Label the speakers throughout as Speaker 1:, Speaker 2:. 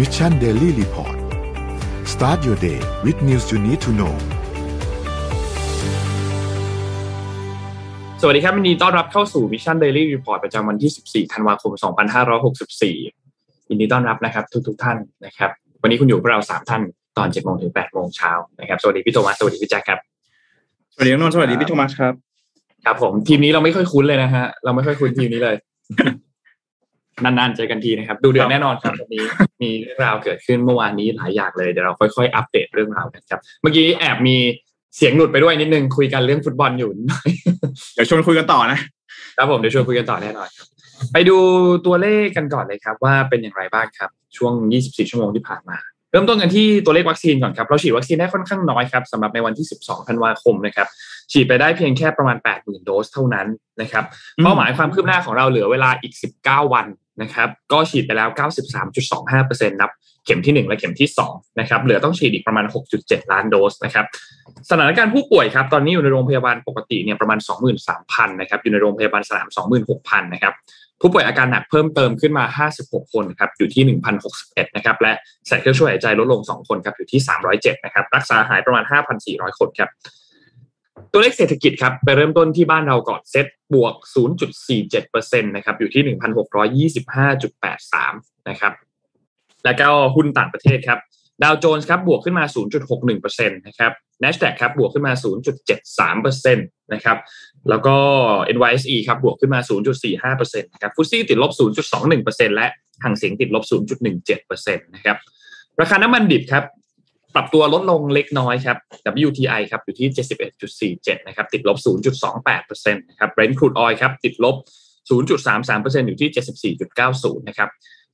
Speaker 1: Mission Daily Report start your day with news you need to know
Speaker 2: สวัสดีครับวันนี้ต้อนรับเข้าสู่ Mission Daily Report ประจำวันที่ 14 ธันวาคม 2564ยินดีต้อนรับนะครับ ทุกๆท่านนะครับ วันนี้คุณอยู่กับเรา 3 ท่านตอน 7 โมงถึง 8 โมงเช้านะครับ สวัสดีพี่โทมัส สวัสดีพี่แจ็คครับ
Speaker 3: สวัสดีน้องนนท์สวัสดีพี่โทมัสครับ
Speaker 2: ครับผมทีมนี้เราไม่ค่อยคุ้นเลยนะฮะ เราไม่ค่อยคุ้นทีมนี้เลย นานๆเจอกันทีนะครับ ดูเดือดแน่นอนครับวันนี้มีเรื่องราวเกิดขึ้นเมื่อวานนี้หลายอย่างเลยเดี๋ยวเราค่อยๆ อัปเดตเรื่องราวกันครับ เมื่อกี้แอบมีเสียงหลุดไปด้วยนิดนึงคุยกันเรื่องฟุตบอลอยู่นิดหน่อย
Speaker 3: เดี๋ยวชวนคุยกันต่อนะ
Speaker 2: ครับผมเดี๋ยวชวนคุยกันต่อแน่นอนครับ ไปดูตัวเลขกันก่อนเลยครับ ว่าเป็นอย่างไรบ้างครับ ช่วง 24 ชั่วโมงที่ผ่านมา เริ่มต้นกันที่ตัวเลขวัคซีนก่อนครับ เราฉีดวัคซีนได้ค่อนข้างน้อยครับสำหรับในวันที่ 12 ธันวาคมนะครับฉีดไปได้เพียงแค่ประมาณ 80,000 โดสเท่านั้นนะครับ
Speaker 3: อืม
Speaker 2: เป้าหมายความคืบหน้าของเราเหลือเวลาอีก 19 วัน นะครับก็ฉีดไปแล้ว 93.25%นับเข็มที่ 1 และเข็มที่2นะครับเหลือต้องฉีดอีกประมาณ 6.7 ล้านโดสนะครับสถานการณ์ผู้ป่วยครับตอนนี้อยู่ในโรงพยาบาลปกติเนี่ยประมาณ 23,000นะครับอยู่ในโรงพยาบาลสนาม 26,000นะครับผู้ป่วยอาการหนักเพิ่มเติมขึ้นมา 56 คนครับอยู่ที่ 1,061นะครับและใส่เครื่องช่วยหายใจลดลง 2 คนครับอยู่ที่ 307นะครับรักษาหายประมาณ 5,400 คนครับ ตัวเลขเศรษฐกิจครับ ไปเริ่มต้นที่บ้านเราก่อนเซ็ตบวก 0.47%นะครับอยู่ที่ 1,625.83 นะครับแล้วก็หุ้นต่างประเทศครับดาวโจนส์ครับบวกขึ้นมา 0.61%นะครับ NASDAQ ครับบวกขึ้นมา 0.73%นะครับแล้วก็ NYSE ครับบวกขึ้นมา 0.45%นะครับฟุตซี่ติดลบ 0.21%และห่างเสียงติดลบ 0.17%นะครับราคาน้ำมันดิบครับ ปรับตัวลดลงเล็กน้อยครับ WTI ครับอยู่ที่ 71.47 นะครับ ติดลบ 0.28%นะครับ Brent crude oil ครับ ติดลบ 0.33%อยู่ที่ 74.90 นะครับ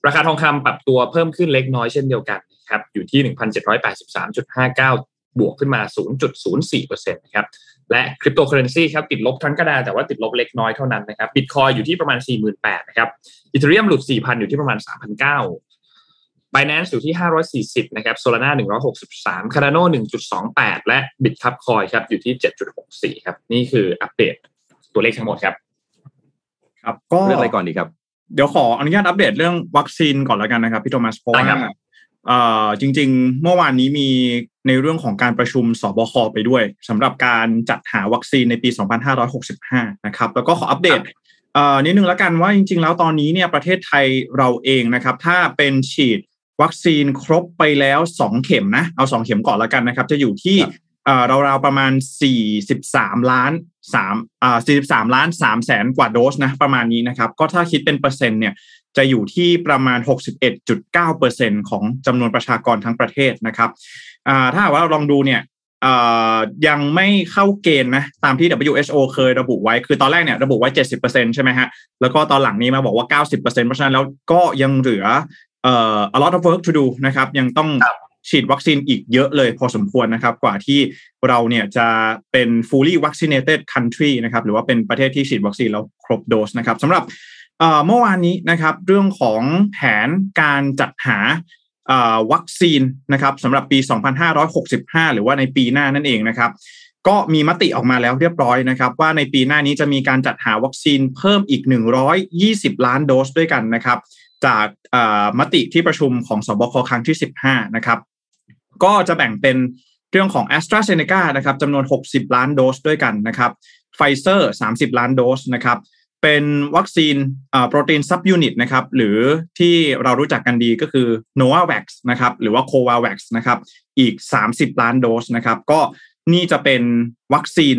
Speaker 2: ราคาทองคำปรับตัวเพิ่มขึ้นเล็กน้อยเช่นเดียวกันครับ อยู่ที่ 1,783.59 บวกขึ้นมา 0.04%นะครับ และคริปโตเคอเรนซีครับ ติดลบทั้งกระดานแต่ว่าติดลบเล็กน้อยเท่านั้นนะครับบิตคอยอยู่ที่ประมาณ 48,000 นะครับอีเทเรียมหลุด 4,000 อยู่ที่ประมาณ 3,900 Binance อยู่ที่ 540 นะครับ Solana 163 Cardano 1.28 และ Bitcup ครับ อยู่ที่ 7.64 ครับ นี่คืออัปเดตตัวเลขทั้งหมดครับ
Speaker 3: ครับก็
Speaker 4: เรื่องอะไรก่อนดีครับ
Speaker 3: เดี๋ยวขออนุญาตอัปเดตเรื่องวัคซีนก่อนแล้วกันนะครับ พี่โทมัสเพราะ
Speaker 2: ได้
Speaker 3: ว่า
Speaker 2: ครับ
Speaker 3: เอ่อจริง ๆ เมื่อวานนี้มีในเรื่องของการประชุมสบคไปด้วยสำหรับการจัดหาวัคซีนในปี 2565 นะครับ แล้วก็ขออัปเดตเอ่อนิดนึงแล้วกันว่าจริง ๆ แล้วตอนนี้เนี่ยประเทศไทยเราเองนะครับ ถ้าเป็นฉีด วัคซีนครบไปแล้ว2เข็มนะ เอา2เข็มก่อนแล้วกันนะครับ จะอยู่ที่
Speaker 4: ครับ
Speaker 3: เอ่อราวๆประมาณ 43 ล้าน3อ่า43 ล้าน3แสนกว่าโดสนะ ประมาณนี้นะครับ ก็ถ้าคิดเป็นเปอร์เซ็นต์เนี่ย จะอยู่ที่ประมาณ 61.9%ของจำนวนประชากรทั้งประเทศนะครับอ่าถ้าหากว่าเราลองดูเนี่ยอ่ายังไม่เข้าเกณฑ์นะ ตามที่ WHO เคยระบุไว้ คือตอนแรกเนี่ยระบุไว้ 70%ใช่ไหมฮะ แล้วก็ตอนหลังนี้มาบอกว่า 90%เพราะฉะนั้นแล้วก็ยังเหลือ เอ่อ a lot of work to do นะครับยังต้อง
Speaker 2: ครับ
Speaker 3: ฉีดวัคซีนอีกเยอะเลยพอสมควรนะครับ กว่าที่เราเนี่ยจะเป็น fully vaccinated country นะครับหรือว่าเป็นประเทศที่ฉีดวัคซีนแล้วครบโดสนะครับสำหรับเอ่อเมื่อวานนี้นะครับเรื่องของแผนการจัดหาเอ่อวัคซีนนะครับสำหรับปี 2565 หรือว่าในปีหน้านั่นเองนะครับ ก็มีมติออกมาแล้วเรียบร้อยนะครับ ว่าในปีหน้านี้จะมีการจัดหาวัคซีนเพิ่มอีก 120 ล้านโดสด้วยกันนะครับ จากมติที่ประชุมของสบคครั้งที่ 15 นะครับ ก็จะแบ่งเป็นเรื่องของ AstraZeneca นะครับจำนวน 60 ล้านโดสด้วยกันนะครับไฟเซอร์30 ล้านโดสนะครับเป็นวัคซีนโปรตีนซับยูนิตนะครับหรือที่เรารู้จักกันดีก็คือ Novavax นะครับหรือว่า Covavax นะครับอีก 30 ล้านโดสนะครับก็นี่จะเป็นวัคซีน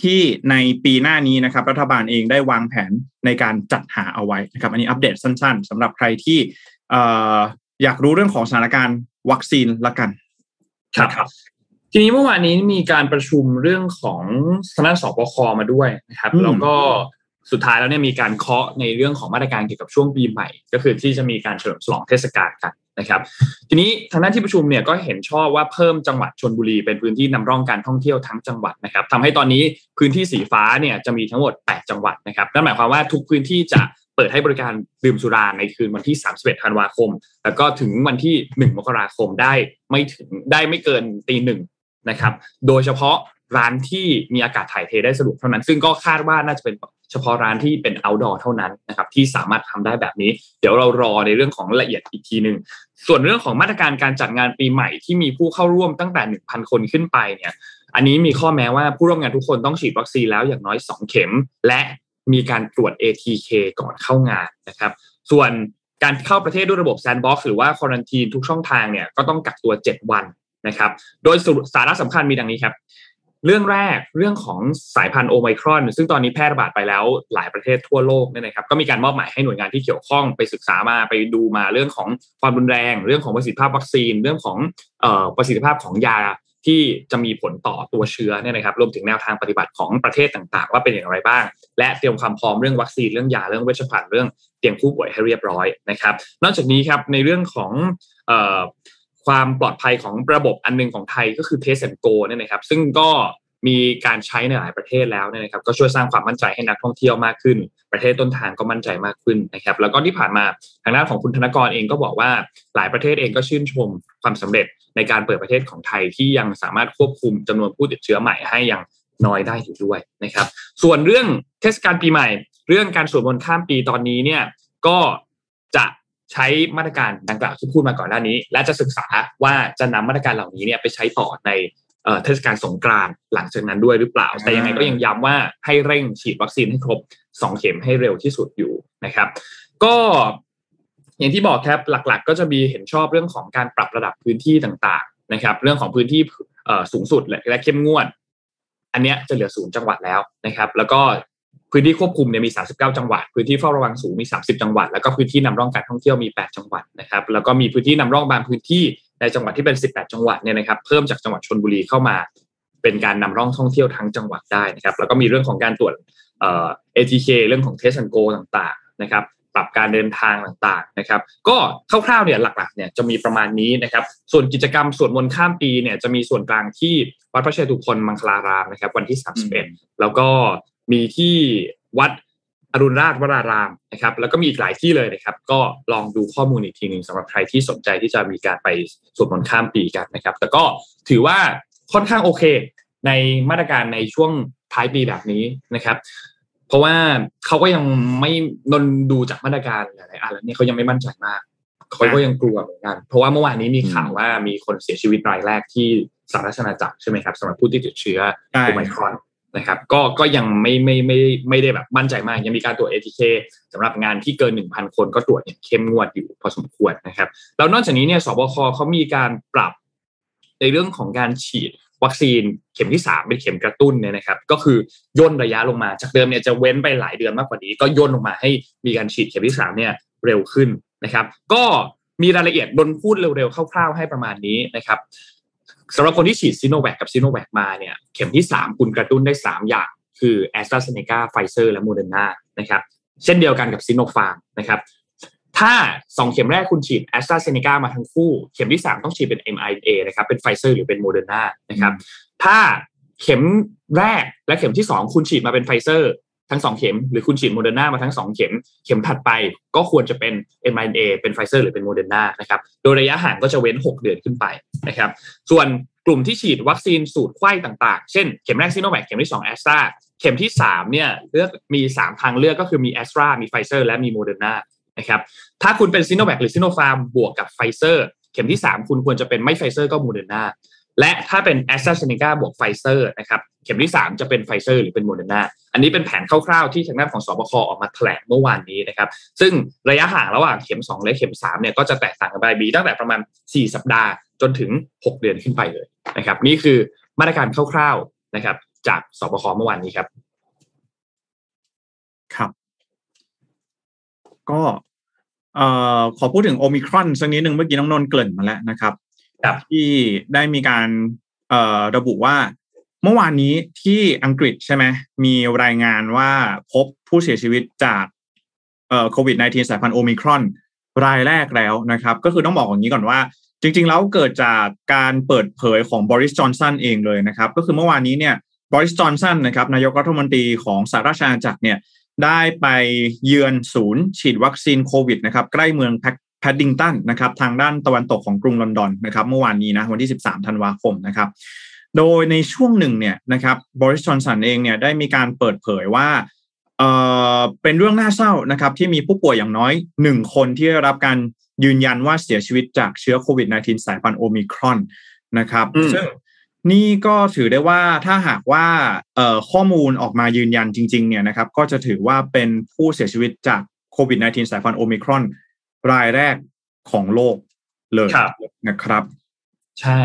Speaker 3: ที่ในปีหน้านี้นะครับรัฐบาลเองได้วางแผนในการจัดหาเอาไว้นะครับ อันนี้อัปเดตสั้น ๆสำหรับใครที่เอ่ออยากรู้เรื่องของสถานการณ์วัคซีนละกัน
Speaker 2: ครับทีนี้เมื่อวานนี้มีการประชุมเรื่องของคณะสบคมาด้วยนะครับ
Speaker 3: อืม
Speaker 2: แล้วก็สุดท้ายแล้วเนี่ยมีการเคาะในเรื่องของมาตรการเกี่ยวกับช่วงปีใหม่ ก็คือที่จะมีการเฉลิมฉลองเทศกาลกัน นะครับ ทีนี้ทางด้านที่ประชุมเนี่ยก็เห็นชอบว่าเพิ่มจังหวัดชนบุรีเป็นพื้นที่นำร่องการท่องเที่ยวทั้งจังหวัดนะครับทำให้ตอนนี้พื้นที่สีฟ้าเนี่ยจะมีทั้งหมด 8 จังหวัดนะครับนั่นหมายความว่าทุกพื้นที่จะเปิดให้บริการดื่มสุราในคืนวันที่ 31 ธันวาคม แล้วก็ถึงวันที่ 1 มกราคมได้ไม่ถึงได้ไม่เกินตีหนึ่งนะครับ โดยเฉพาะ ร้านที่มีอากาศถ่ายเทได้สะดวกเท่านั้น ซึ่งก็คาดว่าน่าจะเป็นเฉพาะร้านที่เป็น outdoor เท่านั้นนะครับที่สามารถทำได้แบบนี้ เดี๋ยวเรารอในเรื่องของละเอียดอีกทีหนึ่งส่วนเรื่องของมาตรการการจัดงานปีใหม่ที่มีผู้เข้าร่วมตั้งแต่ 1,000 คนขึ้นไปเนี่ยอันนี้มีข้อแม้ว่าผู้ร่วมงานทุกคนต้องฉีดวัคซีนแล้วอย่างน้อย 2 เข็ม และมีการตรวจ ATK ก่อนเข้างานนะครับ ส่วนการเข้าประเทศด้วยระบบ sandbox หรือว่า quarantine ทุกช่องทางเนี่ยก็ต้องกักตัว 7 วันนะครับ โดยสาระสำคัญมีดังนี้ครับ เรื่องแรกเรื่องของสายพันธุ์โอไมครอน ซึ่งตอนนี้แพร่ระบาดไปแล้วหลายประเทศทั่วโลกเนี่ยนะครับก็มีการมอบหมายให้หน่วยงานที่เกี่ยวข้องไปศึกษามาไปดูมาเรื่องของความรุนแรง เรื่องของประสิทธิภาพวัคซีน เรื่องของประสิทธิภาพของยาที่จะมีผลต่อตัวเชื้อเนี่ยนะครับรวมถึงแนวทางปฏิบัติของประเทศต่างๆ ว่าเป็นอย่างไรบ้าง และเตรียมความพร้อมเรื่องวัคซีนเรื่องยาเรื่องเวชภัณฑ์เรื่องเตียงผู้ป่วยให้เรียบร้อยนะครับ นอกจากนี้ครับในเรื่องของ ความปลอดภัยของระบบอันนึงของไทยก็คือ Test and Go เนี่ยนะครับ ซึ่งก็มีการใช้ในหลายประเทศแล้วเนี่ยนะครับ ก็ช่วยสร้างความมั่นใจให้นักท่องเที่ยวมากขึ้น ประเทศต้นทางก็มั่นใจมากขึ้นนะครับ แล้วก็ที่ผ่านมาทางด้านของคุณธนกรเองก็บอกว่าหลายประเทศเองก็ชื่นชมความสำเร็จในการเปิดประเทศของไทยที่ยังสามารถควบคุมจำนวนผู้ติดเชื้อใหม่ให้อยังน้อยได้อยู่ด้วยนะครับ ส่วนเรื่องเทศกาลปีใหม่ เรื่องการสวดมนต์ข้ามปีตอนนี้เนี่ยก็จะ ใช้มาตรการดังกล่าวที่พูดมาก่อนหน้านี้ และจะศึกษาว่าจะนำมาตรการเหล่านี้เนี่ยไปใช้ต่อในเทศกาลสงกรานต์หลังจากนั้นด้วยหรือเปล่า แต่ยังไงก็ยังย้ำว่าให้เร่งฉีดวัคซีนให้ครบ 2 เข็มให้เร็วที่สุดอยู่นะครับ ก็อย่างที่บอกครับหลักๆ ก็จะมีเห็นชอบเรื่องของการปรับระดับพื้นที่ต่างๆนะครับ เรื่องของพื้นที่สูงสุดและเข้มงวด อันนี้จะเหลือศูนย์จังหวัดแล้วนะครับ แล้วก็ พื้นที่ควบคุมเนี่ยมี 39 จังหวัด พื้นที่เฝ้าระวังสูงมี 30 จังหวัด แล้วก็พื้นที่นำร่องการท่องเที่ยวมี 8 จังหวัดนะครับ แล้วก็มีพื้นที่นำร่องบางพื้นที่ในจังหวัดที่เป็น 18 จังหวัดเนี่ยนะครับ เพิ่มจากจังหวัดชนบุรีเข้ามา เป็นการนำร่องท่องเที่ยวทั้งจังหวัดได้นะครับ แล้วก็มีเรื่องของการตรวจเอ่อ ATK เรื่องของเทส and go ต่างๆนะครับ ปรับการเดินทางต่างๆนะครับ ก็คร่าวๆเนี่ยหลักๆเนี่ยจะมีประมาณนี้นะครับ ส่วนกิจกรรมสวดมนต์ข้ามปีเนี่ยจะมีส่วนกลางที่วัดพระเชตุพนมังคลารามนะครับ วันที่ 31 แล้วก็ มีที่วัดอรุณราชวรารามนะครับแล้วก็มีอีกหลายที่เลยนะครับ ก็ลองดูข้อมูลอีกทีหนึ่งสำหรับใครที่สนใจที่จะมีการไปสวดมนต์ข้ามปีกันนะครับ แต่ก็ถือว่าค่อนข้างโอเค ในมาตรการในช่วงท้ายปีแบบนี้นะครับ เพราะว่าเขาก็ยังไม่นนดูจากมาตรการหลายๆอันแล้วเนี่ยเขายังไม่มั่นใจมากเขาก็ยังกลัวเหมือนกัน เพราะว่าเมื่อวานนี้มีข่าวว่ามีคนเสียชีวิตรายแรกที่สหรัฐอาณาจักรใช่ไหมครับสำหรับผู้ที่ติดเชื้อโอไมครอน นะครับก็ก็ยังไม่ไม่ไม่ไม่ได้แบบมั่นใจมาก ยังมีการตรวจ ATK สำหรับงานที่เกิน 1,000 คนก็ตรวจอย่างเข้มงวดอยู่พอสมควรนะครับแล้วนอกจากนี้เนี่ยสบคเขามีการปรับในเรื่องของการฉีดวัคซีนเข็มที่ 3 เป็นเข็มกระตุ้นเนี่ยนะครับ ก็คือย่นระยะลงมาจากเดิมเนี่ยจะเว้นไปหลายเดือนมากกว่านี้ ก็ย่นลงมาให้มีการฉีดเข็มที่3เนี่ยเร็วขึ้นนะครับ ก็มีรายละเอียดผมพูดเร็วๆคร่าวๆให้ประมาณนี้นะครับ สำหรับคนที่ฉีดซีโนแวคกับซีโนแวคมาเนี่ยเข็มที่ 3 คุณกระตุ้นได้ 3 อย่าง คือแอสตราเซเนกาไฟเซอร์และโมเดอร์นานะครับเช่นเดียวกันกับซีโนฟาร์มนะครับถ้า 2 เข็มแรกคุณฉีดแอสตราเซเนกามาทั้งคู่ เข็มที่ 3 ต้องฉีดเป็น mRNA นะครับเป็นไฟเซอร์หรือเป็นโมเดอร์นานะครับถ้าเข็มแรกและเข็มที่ 2 คุณฉีดมาเป็นไฟเซอร์ ทั้งสองเข็ม หรือคุณฉีดโมเดอร์นามาทั้งสองเข็ม เข็มถัดไปก็ควรจะเป็น mRNA เป็นไฟเซอร์หรือเป็นโมเดอร์นานะครับ โดยระยะห่างก็จะเว้น 6 เดือนขึ้นไปนะครับ ส่วนกลุ่มที่ฉีดวัคซีนสูตรไขว้ต่างๆ เช่น เข็มแรกซีโนแวคเข็มที่2แอสตราเข็มที่3เนี่ยเลือกมี 3 ทางเลือกก็คือมีแอสตรามีไฟเซอร์และมีโมเดอร์นานะครับ ถ้าคุณเป็นซีโนแวคหรือซีโนฟาร์มบวกกับไฟเซอร์เข็มที่ 3 คุณควรจะเป็นไม่ไฟเซอร์ก็โมเดอร์นา และถ้าเป็นแอสตราเซเนกาบวกไฟเซอร์นะครับเข็มที่ 3 จะเป็นไฟเซอร์หรือเป็นโมเดอร์นาอันนี้เป็นแผนคร่าวๆที่ทางด้านของสบคออกมาแถลงเมื่อวานนี้นะครับ ซึ่งระยะห่างระหว่างเข็ม 2 และเข็ม3เนี่ยก็จะแตกต่างกันไปมีตั้งแต่ประมาณ 4 สัปดาห์จนถึง 6 เดือนขึ้นไปเลยนะครับ นี่คือมาตรการคร่าวๆนะครับ จากสบคเมื่อวานนี้ครับ
Speaker 3: ครับ ก็เอ่อขอพูดถึงโอมิครอนสักนิดหนึ่งเมื่อกี้น้องนนท์เกริ่นมาแล้วนะครับ ที่ได้มีการเออระบุว่า เมื่อวานนี้ที่อังกฤษใช่ไหมมีรายงานว่าพบผู้เสียชีวิตจากโควิด -19 สายพันธุ์โอมิครอน รายแรกแล้วนะครับ ก็คือต้องบอกอย่างนี้ก่อนว่า จริง ๆ แล้วเกิดจากการเปิดเผยของบริสจอนสันเองเลยนะครับ ก็คือเมื่อวานนี้เนี่ยบริสจอนสันนะครับนายกรัฐมนตรีของสหราชอาณาจักรเนี่ยได้ไปเยือนศูนย์ฉีดวัคซีนโควิดนะครับใกล้เมือง แพดดิงตันนะครับทางด้านตะวันตกของกรุงลอนดอนนะครับเมื่อวานนี้นะวันที่ 13 ธันวาคมนะครับโดยในช่วงหนึ่งเนี่ยนะครับบริสจอนสันเองเนี่ยได้มีการเปิดเผยว่าเอ่อเป็นเรื่องน่าเศร้านะครับที่มีผู้ป่วยอย่างน้อยหนึ่งคนที่ได้รับการยืนยันว่าเสียชีวิตจากเชื้อโควิด -19 สายพันธุ์โอมิครอนนะครับ
Speaker 2: อืม
Speaker 3: ซึ่งนี่ก็ถือได้ว่าถ้าหากว่าเอ่อข้อมูลออกมายืนยันจริงๆเนี่ยนะครับก็จะถือว่าเป็นผู้เสียชีวิตจากโควิด -19 สายพันธุ์โอมิครอน รายแรกของโลกเลย
Speaker 2: ครับ
Speaker 3: นะครับ
Speaker 2: ใช่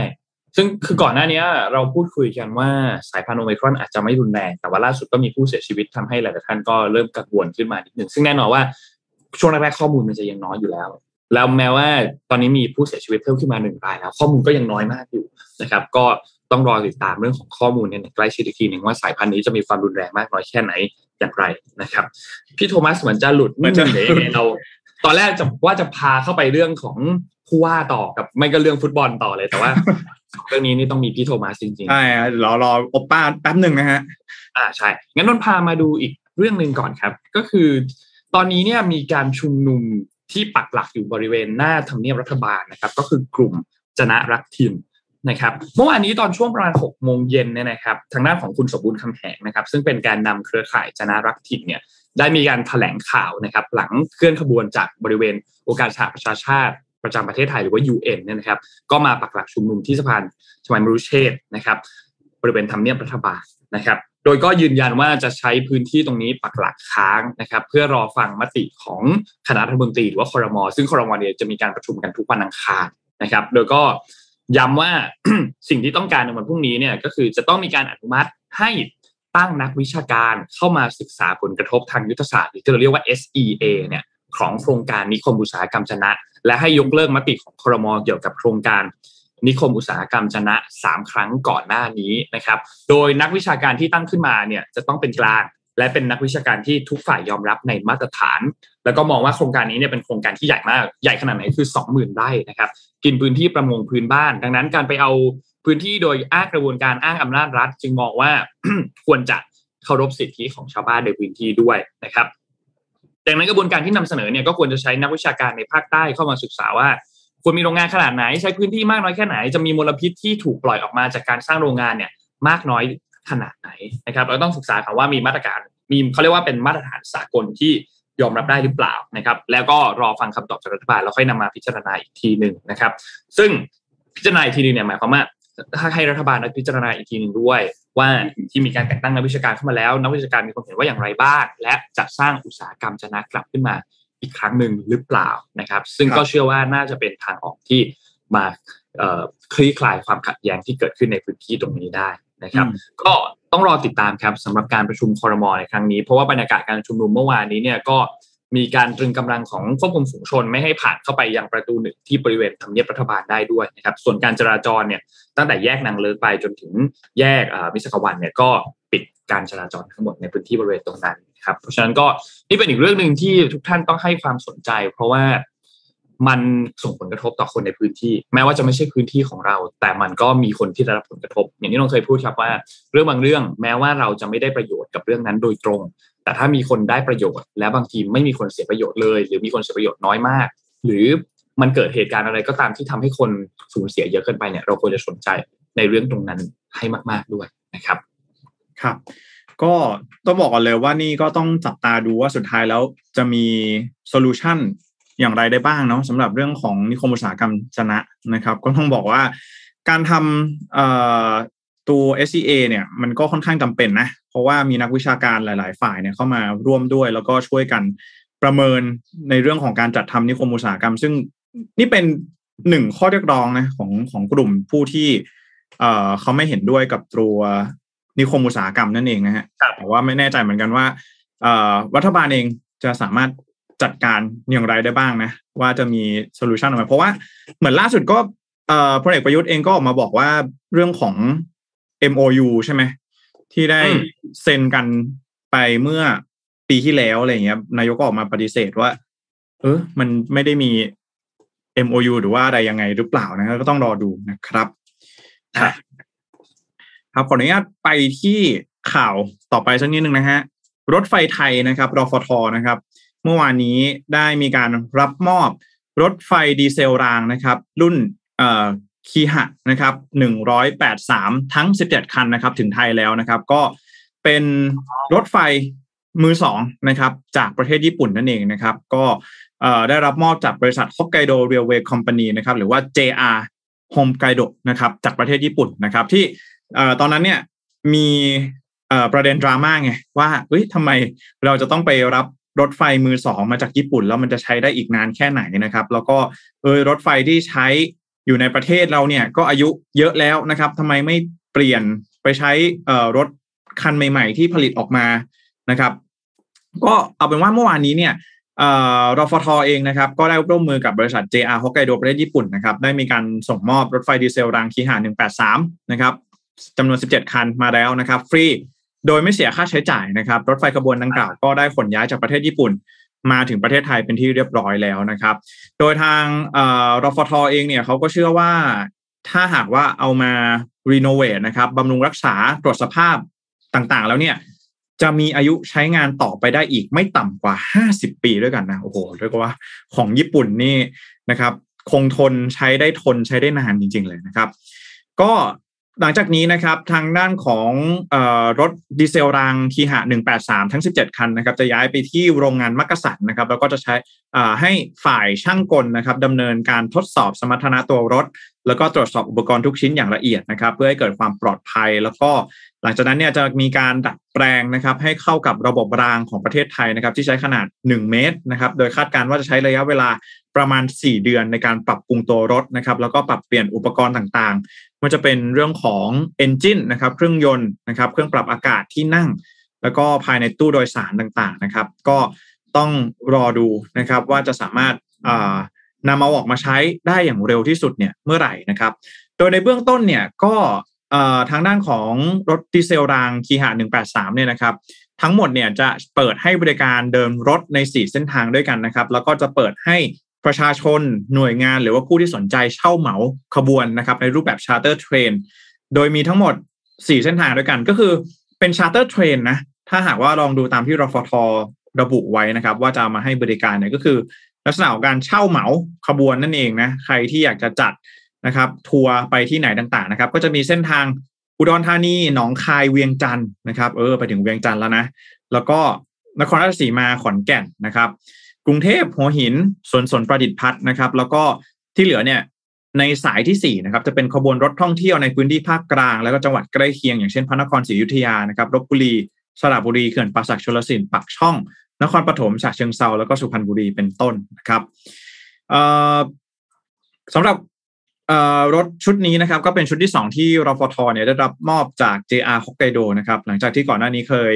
Speaker 2: ซึ่งคือก่อนหน้านี้เราพูดคุยกันว่าสายพันธุ์โอไมครอนอาจจะไม่รุนแรง แต่ว่าล่าสุดก็มีผู้เสียชีวิตทำให้หลายๆท่านก็เริ่มกังวลขึ้นมานิดหนึ่งซึ่งแน่นอนว่าช่วงแรกๆข้อมูลมันจะยังน้อยอยู่แล้วแล้วแม้ว่าตอนนี้มีผู้เสียชีวิตเพิ่มขึ้นมาหนึ่งรายแล้ว ข้อมูลก็ยังน้อยมากอยู่นะครับ ก็ต้องรอติดตามเรื่องของข้อมูลเนี่ยใกล้ชิดอีกทีหนึ่งว่าสายพันธุ์นี้จะมีความรุนแรงมากน้อยแค่ไหนอย่างไรนะครับ พี่โทมัสเหมือนจะหลุด
Speaker 3: เหมือนจะ
Speaker 2: เดี๋ยวยังไงเรา ตอนแรกจะว่าจะพาเข้าไปเรื่องของผู้ว่าต่อกับไม่ก็เรื่องฟุตบอลต่อเลยแต่ว่าเรื่องนี้นี่ต้องมีพี่โทมัสจริง
Speaker 3: ใช่ฮะรอรอโอปป้าแป๊บหนึ่งนะฮะ
Speaker 2: ๆอ่าใช่ งั้นนนท์พามาดูอีกเรื่องหนึ่งก่อนครับ ก็คือ ตอนนี้เนี่ยมีการชุมนุมที่ปักหลักอยู่บริเวณหน้าทำเนียบรัฐบาลนะครับ ก็คือกลุ่มจนะรักถิ่นนะครับเมื่อวานนี้ตอนช่วงประมาณ6โมงเย็นเนี่ยนะครับ ทางด้านของคุณสมบูรณ์คำแหงนะครับ ซึ่งเป็นการนำเครือข่ายจนะรักถิ่นเนี่ย ได้มีการแถลงข่าวนะครับ หลังเคลื่อนขบวนจากบริเวณองค์การสหประชาชาติประจำประเทศไทยหรือว่า UN เนี่ยนะครับ ก็มาปักหลักชุมนุมที่สะพานชมัยมรุเชษนะครับ บริเวณทำเนียบรัฐบาลนะครับ โดยก็ยืนยันว่าจะใช้พื้นที่ตรงนี้ปักหลักค้างนะครับ เพื่อรอฟังมติของคณะรัฐมนตรีหรือว่าคอรมอซึ่งคอรมอเนี่ยจะมีการประชุมกันทุกวันอังคารนะครับ โดยก็ย้ำว่าสิ่งที่ต้องการในวันพรุ่งนี้เนี่ยก็คือจะต้องมีการอนุมัติให้ ตั้งนักวิชาการเข้ามาศึกษาผลกระทบทางยุทธศาสตร์หรือที่เราเรียกว่า SEA เนี่ยของโครงการนิคมอุตสาหกรรมชนะ และให้ยกเลิกมติของครมเกี่ยวกับโครงการนิคมอุตสาหกรรมชนะ 3 ครั้งก่อนหน้านี้นะครับ โดยนักวิชาการที่ตั้งขึ้นมาเนี่ยจะต้องเป็นกลาง และเป็นนักวิชาการที่ทุกฝ่ายยอมรับในมาตรฐาน แล้วก็มองว่าโครงการนี้เนี่ยเป็นโครงการที่ใหญ่มาก ใหญ่ขนาดไหนคือ 20,000ไร่นะครับ กินพื้นที่ประมงพื้นบ้าน ดังนั้นการไปเอา พื้นที่โดยอ้างกระบวนการอ้างอำนาจรัฐ จึงมองว่าควรจะเคารพสิทธิของชาวบ้านในพื้นที่ด้วยนะครับดังนั้นกระบวนการที่นำเสนอเนี่ยก็ควรจะใช้นักวิชาการในภาคใต้เข้ามาศึกษาว่าควรมีโรงงานขนาดไหนใช้พื้นที่มากน้อยแค่ไหนจะมีมลพิษที่ถูกปล่อยออกมาจากการสร้างโรงงานเนี่ยมากน้อยขนาดไหนนะครับเราต้องศึกษาค่ะว่ามีมาตรการมีเขาเรียกว่าเป็นมาตรฐานสากลที่ยอมรับได้หรือเปล่านะครับ แล้วก็รอฟังคำตอบจากรัฐบาลแล้วค่อยนำมาพิจารณาอีกทีหนึ่งนะครับ ซึ่งพิจารณาอีกทีนึงเนี่ยหมายความว่า ถ้าให้รัฐบาลพิจารณาอีกทีหนึ่งด้วย ว่าที่มีการแต่งตั้งนักวิชาการเข้ามาแล้ว นักวิชาการมีความเห็นว่าอย่างไรบ้าง และจะสร้างอุตสาหกรรมชนะกลับขึ้นมาอีกครั้งหนึ่งหรือเปล่านะครับ ซึ่ง
Speaker 3: ครับ
Speaker 2: ก็เชื่อว่าน่าจะเป็นทางออกที่มาเอ่อคลี่คลายความขัดแย้งที่เกิดขึ้นในพื้นที่ตรงนี้ได้นะครับ
Speaker 3: อืม
Speaker 2: ก็ต้องรอติดตามครับสำหรับการประชุมคอรมอในครั้งนี้ เพราะว่าบรรยากาศการชุมนุมเมื่อวานนี้เนี่ยก็ มีการตรึงกำลังของควบคุมฝูงชนไม่ให้ผ่านเข้าไปยังประตูหนึ่งที่บริเวณทำเนียบรัฐบาลได้ด้วยนะครับ ส่วนการจราจรเนี่ยตั้งแต่แยกนางเลิกไปจนถึงแยกมิสกวันเนี่ยก็ปิดการจราจรทั้งหมดในพื้นที่บริเวณตรงนั้นครับเพราะฉะนั้นก็นี่เป็นอีกเรื่องหนึ่งที่ทุกท่านต้องให้ความสนใจ เพราะว่ามันส่งผลกระทบต่อคนในพื้นที่ แม้ว่าจะไม่ใช่พื้นที่ของเรา แต่มันก็มีคนที่ได้รับผลกระทบ อย่างที่เราเคยพูดครับว่า เรื่องบางเรื่องแม้ว่าเราจะไม่ได้ประโยชน์กับเรื่องนั้นโดยตรง แต่ถ้ามีคนได้ประโยชน์ และบางทีไม่มีคนเสียประโยชน์เลย หรือมีคนเสียประโยชน์น้อยมาก หรือมันเกิดเหตุการณ์อะไรก็ตามที่ทำให้คนสูญเสียเยอะเกินไปเนี่ยเราควรจะสนใจในเรื่องตรงนั้นให้มาก ๆด้วยนะครับ
Speaker 3: ครับก็ต้องบอกก่อนเลยว่านี่ก็ต้องจับตาดูว่าสุดท้ายแล้วจะมีโซลูชันอย่างไรได้บ้างเนาะสำหรับเรื่องของนิคมอุตสาหกรรมชนะนะครับ ก็ต้องบอกว่าการทำ ตัว SCA เนี่ยมันก็ค่อนข้างจำเป็นนะ เพราะว่ามีนักวิชาการหลาย ๆ ฝ่ายเนี่ยเข้ามาร่วมด้วย แล้วก็ช่วยกันประเมินในเรื่องของการจัดทำนิคมอุตสาหกรรม ซึ่งนี่เป็นหนึ่งข้อเรียกร้องนะของของกลุ่มผู้ที่เอ่อเขาไม่เห็นด้วยกับตัวนิคมอุตสาหกรรมนั่นเองนะฮะ
Speaker 2: ครับ
Speaker 3: แต่ว่าไม่แน่ใจเหมือนกันว่าเอ่อรัฐบาลเองจะสามารถจัดการอย่างไรได้บ้างนะ ว่าจะมีโซลูชันออกมาเพราะว่าเหมือนล่าสุดก็เอ่อพลเอกประยุทธ์เองก็ออกมาบอกว่าเรื่องของ MOU ใช่ไหมที่ได้
Speaker 2: อืม
Speaker 3: เซ็นกันไปเมื่อปีที่แล้วอะไรเงี้ยนายกก็ออกมาปฏิเสธว่า เออมันไม่ได้มี MOU หรือว่าอะไรยังไงหรือเปล่านะก็ต้องรอดูนะครับ
Speaker 2: ครับ
Speaker 3: ครับขออนุญาตไปที่ข่าวต่อไปสักนิดนึงนะฮะรถไฟไทยนะครับรฟทนะครับ เมื่อวานนี้ได้มีการรับมอบรถไฟดีเซลรางนะครับ รุ่นเอ่อ คีหะนะครับ183 ทั้ง 17 คันนะครับ ถึงไทยแล้วนะครับ ก็เป็นรถไฟมือสองนะครับ จากประเทศญี่ปุ่นนั่นเองนะครับ ก็ได้รับมอบจากบริษัท Hokkaido Railway Company นะครับ หรือว่า JR Hokkaido นะครับ จากประเทศญี่ปุ่นนะครับ ที่ตอนนั้นเนี่ยมีประเด็นดราม่าไงว่าเฮ้ยทำไมเราจะต้องไปรับรถไฟมือสองมาจากญี่ปุ่น แล้วมันจะใช้ได้อีกนานแค่ไหนนะครับ แล้วก็เออรถไฟที่ใช้ อยู่ในประเทศเราเนี่ยก็อายุเยอะแล้วนะครับทำไมไม่เปลี่ยนไปใช้รถคันใหม่ ๆ ที่ผลิตออกมานะครับ ก็เอาเป็นว่าเมื่อวานนี้เนี่ยรฟทอเองนะครับ ก็ได้ร่วมมือกับบริษัท JR Hokkaido ประเทศญี่ปุ่นนะครับ ได้มีการส่งมอบรถไฟดีเซลรางคีหา183 นะครับจำนวน 17 คันมาแล้วนะครับ ฟรี โดยไม่เสียค่าใช้จ่ายนะครับ รถไฟขบวนดังกล่าวก็ได้ขนย้ายจากประเทศญี่ปุ่น มาถึงประเทศไทยเป็นที่เรียบร้อยแล้วนะครับ โดยทางรฟทอเองเนี่ยเขาก็เชื่อว่าถ้าหากว่าเอามารีโนเวทนะครับบำรุงรักษาตรวจสภาพต่างๆ แล้วเนี่ยจะมีอายุใช้งานต่อไปได้อีกไม่ต่ำกว่า 50 ปีด้วยกันนะโอ้โหเรียกว่าของญี่ปุ่นนี่นะครับ คงทนใช้ได้ทนใช้ได้นานจริง ๆ เลยนะครับ ก็ หลังจากนี้นะครับทางด้านของอรถดีเซลรางคีหะ183 ทั้ง 17 คันนะครับจะย้ายไปที่โรงงานมักกะสันนะครับแล้วก็จะใช้ให้ฝ่ายช่างกลนะครับดำเนินการทดสอบสมรรถนะตัวรถ แล้วก็ตรวจสอบอุปกรณ์ทุกชิ้นอย่างละเอียดนะครับเพื่อให้เกิดความปลอดภัย แล้วก็หลังจากนั้นเนี่ยจะมีการดัดแปลงนะครับให้เข้ากับระบบรางของประเทศไทยนะครับที่ใช้ขนาด 1 เมตรนะครับโดยคาดการณ์ว่าจะใช้ระยะเวลา ประมาณ 4 เดือนในการปรับปรุงตัวรถนะครับแล้วก็ปรับเปลี่ยนอุปกรณ์ต่างๆมันจะเป็นเรื่องของ Engine นะครับเครื่องยนต์นะครับเครื่องปรับอากาศที่นั่ง แล้วก็ภายในตู้โดยสารต่างๆนะครับ ก็ต้องรอดูนะครับว่าจะสามารถนำมาออกมาใช้ได้อย่างเร็วที่สุดเนี่ยเมื่อไหร่นะครับ โดยในเบื้องต้นเนี่ยก็ทางด้านของรถดีเซลรางคีหะ183เนี่ยนะครับทั้งหมดเนี่ยจะเปิดให้บริการเดินรถใน 4 เส้นทางด้วยกันนะครับ แล้วก็จะเปิดให้ ประชาชนหน่วยงาน หรือว่าผู้ที่สนใจเช่าเหมาขบวนนะครับในรูปแบบ charter train โดยมีทั้งหมด 4 เส้นทางด้วยกันก็คือเป็น charter train นะถ้าหากว่าลองดูตามที่รฟทระบุไว้นะครับ ว่าจะมาให้บริการเนี่ยก็คือ ลักษณะของการเช่าเหมาขบวนนั่นเองนะใครที่อยากจะจัดนะครับทัวร์ไปที่ไหนต่างๆนะครับ ก็จะมีเส้นทางอุดรธานีหนองคายเวียงจันทร์นะครับ เออไปถึงเวียงจันทร์แล้วนะ แล้วก็นครราชสีมาขอนแก่นนะครับ กรุงเทพหัวหินสวนสนประดิษฐ์พัฒนะครับ แล้วก็ที่เหลือเนี่ยในสายที่4นะครับจะเป็นขบวนรถท่องเที่ยวในพื้นที่ภาคกลาง แล้วก็จังหวัดใกล้เคียงอย่างเช่นพระนครศรีอยุธยานะครับลบบุรีสระบุรีเขื่อนป่าสักชลสินปักช่อง นครปฐมฉะเชิงเซาแล้วก็สุพรรณบุรีเป็นต้นนะครับสำหรับรถชุดนี้นะครับ ก็เป็นชุดที่ 2 ที่รฟทเนี่ยได้รับมอบจาก JR Hokkaido นะครับหลังจากที่ก่อนหน้านี้เคย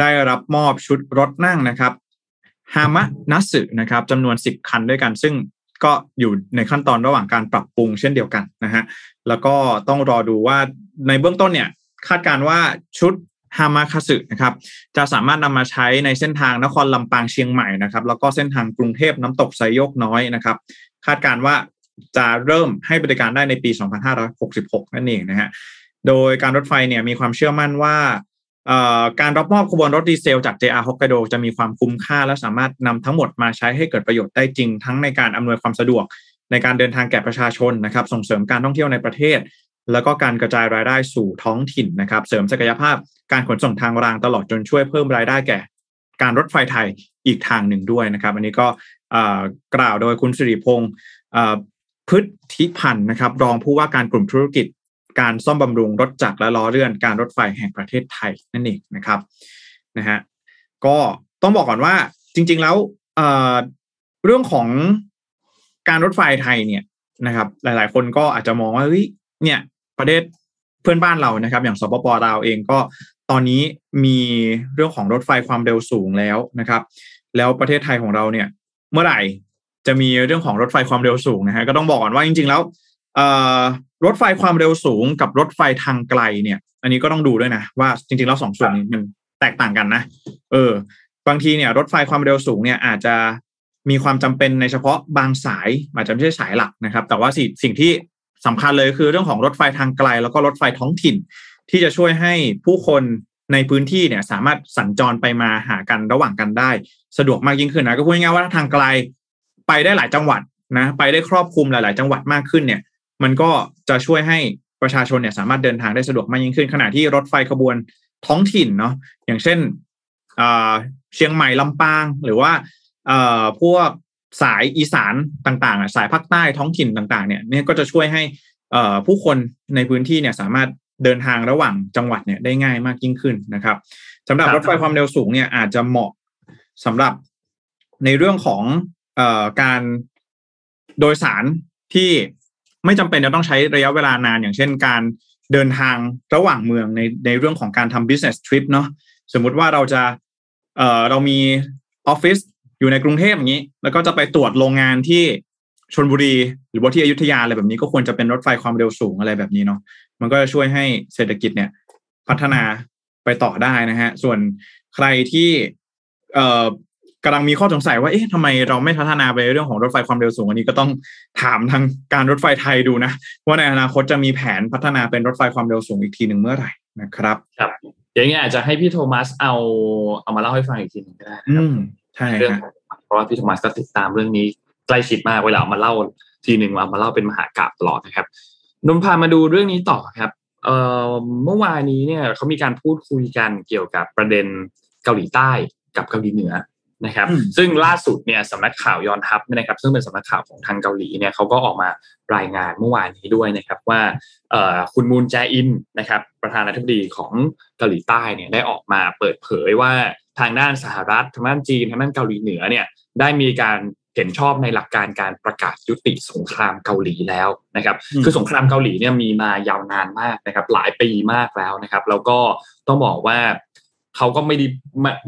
Speaker 3: ได้รับมอบชุดรถนั่งนะครับ ฮามะนัสึนะครับจำนวน 10 คันด้วยกัน ซึ่งก็อยู่ในขั้นตอนระหว่างการปรับปรุงเช่นเดียวกันนะฮะแล้วก็ต้องรอดูว่าในเบื้องต้นเนี่ยคาดการว่าชุดฮามาคาสึนะครับจะสามารถนำมาใช้ในเส้นทางนครลำปางเชียงใหม่นะครับแล้วก็เส้นทางกรุงเทพน้ำตกไซโยกน้อยนะครับ คาดการว่าจะเริ่มให้บริการได้ในปี 2566 นั่นเองนะฮะโดยการรถไฟเนี่ยมีความเชื่อมั่นว่า การรับมอบขบวนรถดีเซลจาก JR Hokkaido จะมีความคุ้มค่า และสามารถนำทั้งหมดมาใช้ให้เกิดประโยชน์ได้จริง ทั้งในการอำนวยความสะดวก ในการเดินทางแก่ประชาชนนะครับ ส่งเสริมการท่องเที่ยวในประเทศ แล้วก็การกระจายรายได้สู่ท้องถิ่นนะครับ เสริมศักยภาพการขนส่งทางรางตลอดจนช่วยเพิ่มรายได้แก่ การรถไฟไทยอีกทางหนึ่งด้วยนะครับ อันนี้ก็กล่าวโดยคุณสิริพงศ์พฤทธิพันธ์นะครับ รองผู้ว่าการกลุ่มธุรกิจ การซ่อมบำรุงรถจักรและล้อเลื่อนการรถไฟแห่งประเทศไทยนั่นเองนะครับนะฮะก็ต้องบอกก่อนว่าจริง ๆแล้วเเรื่องของการรถไฟไทยเนี่ยนะครับ หลาย ๆ คนก็อาจจะมองว่าเฮ้ยเนี่ย ประเทศเพื่อนบ้านเรานะครับ อย่างสปปลาวเองก็ตอนนี้มีเรื่องของรถไฟความเร็วสูงแล้วนะครับ แล้วประเทศไทยของเราเนี่ย เมื่อไหร่จะมีเรื่องของรถไฟความเร็วสูงนะฮะก็ต้องบอกก่อนว่าจริง ๆ แล้ว รถไฟความเร็วสูงกับรถไฟทางไกลเนี่ย อันนี้ก็ต้องดูด้วยนะ ว่าจริงๆแล้วสองส่วนนี้มันแตกต่างกันนะ เออ บางทีเนี่ย รถไฟความเร็วสูงเนี่ยอาจจะมีความจำเป็นในเฉพาะบางสายอาจจะไม่ใช่สายหลักนะครับ แต่ว่าสิ่งสิ่งที่สำคัญเลยคือเรื่องของรถไฟทางไกล แล้วก็รถไฟท้องถิ่น ที่จะช่วยให้ผู้คนในพื้นที่เนี่ยสามารถสัญจรไปมาหากันระหว่างกันได้ สะดวกมากยิ่งขึ้นนะก็พูดง่ายๆว่าทางไกลไปได้หลายจังหวัดนะไปได้ครอบคลุมหลาย ๆ จังหวัดมากขึ้นเนี่ย มันก็จะช่วยให้ประชาชนเนี่ยสามารถเดินทางได้สะดวกมากยิ่งขึ้น ขณะที่รถไฟขบวนท้องถิ่นเนาะอย่างเช่นเชียงใหม่ลำปาง หรือว่าพวกสายอีสานต่างๆ สายภาคใต้ท้องถิ่นต่างๆเนี่ยเนี่ยก็จะช่วยให้ผู้คนในพื้นที่เนี่ยสามารถเดินทางระหว่างจังหวัดเนี่ยได้ง่ายมากยิ่งขึ้นนะครับสำหรับรถไฟความเร็วสูงเนี่ยอาจจะเหมาะสำหรับในเรื่องของอการโดยสารที่ ไม่จำเป็นจะต้องใช้ระยะเวลานานอย่างเช่นการเดินทางระหว่างเมืองในในเรื่องของการทำ business trip เนาะสมมุติว่าเราจะเอ่อเรามีออฟฟิศอยู่ในกรุงเทพอย่างนี้ แล้วก็จะไปตรวจโรงงานที่ชนบุรี หรือว่าที่อยุธยาอะไรแบบนี้ก็ควรจะเป็นรถไฟความเร็วสูงอะไรแบบนี้เนาะมันก็จะช่วยให้เศรษฐกิจเนี่ย พัฒนาไปต่อได้นะฮะส่วนใครที่เอ่อ กำลังมีข้อสงสัยว่าเอ๊ะทำไมเราไม่พัฒนาไปเรื่องของรถไฟความเร็วสูงอันนี้ก็ต้องถามทางการรถไฟไทยดูนะว่าในอนาคตจะมีแผนพัฒนาเป็นรถไฟความเร็วสูงอีกทีหนึ่งเมื่อไหร่นะครับ
Speaker 2: ครับอย่างนี้อาจจะให้พี่โทมัสเอาเอามาเล่าให้ฟังอีกทีหนึ่งก็ได้ครับ
Speaker 3: ใช่
Speaker 2: เรื่องเพราะว่าพี่โทมัสก็ติดตามเรื่องนี้ใกล้ชิดมากเวลาเอามาเล่าทีหนึ่งเอามาเล่าเป็นมหากราบตลอดนะครับนนพามาดูเรื่องนี้ต่อครับเอ่อเมื่อวานนี้เนี่ยเขามีการพูดคุยกันเกี่ยวกับประเด็นเกาหลีใต้กับเกาหลีเหนือ นะครับ ซึ่งล่าสุดเนี่ยสำนักข่าวยอนทัพนะครับ ซึ่งเป็นสำนักข่าวของทางเกาหลีเนี่ยเขาก็ออกมารายงานเมื่อวานนี้ด้วยนะครับว่าคุณมูนแจอินนะครับ ประธานาธิบดีของเกาหลีใต้เนี่ยได้ออกมาเปิดเผยว่าทางด้านสหรัฐทางด้านจีนทางด้านเกาหลีเหนือเนี่ยได้มีการเห็นชอบในหลักการการประกาศยุติสงครามเกาหลีแล้วนะครับ คือสงครามเกาหลีเนี่ยมีมายาวนานมากนะครับ หลายปีมากแล้วนะครับ แล้วก็ต้องบอกว่า เขาก็ไม่ได้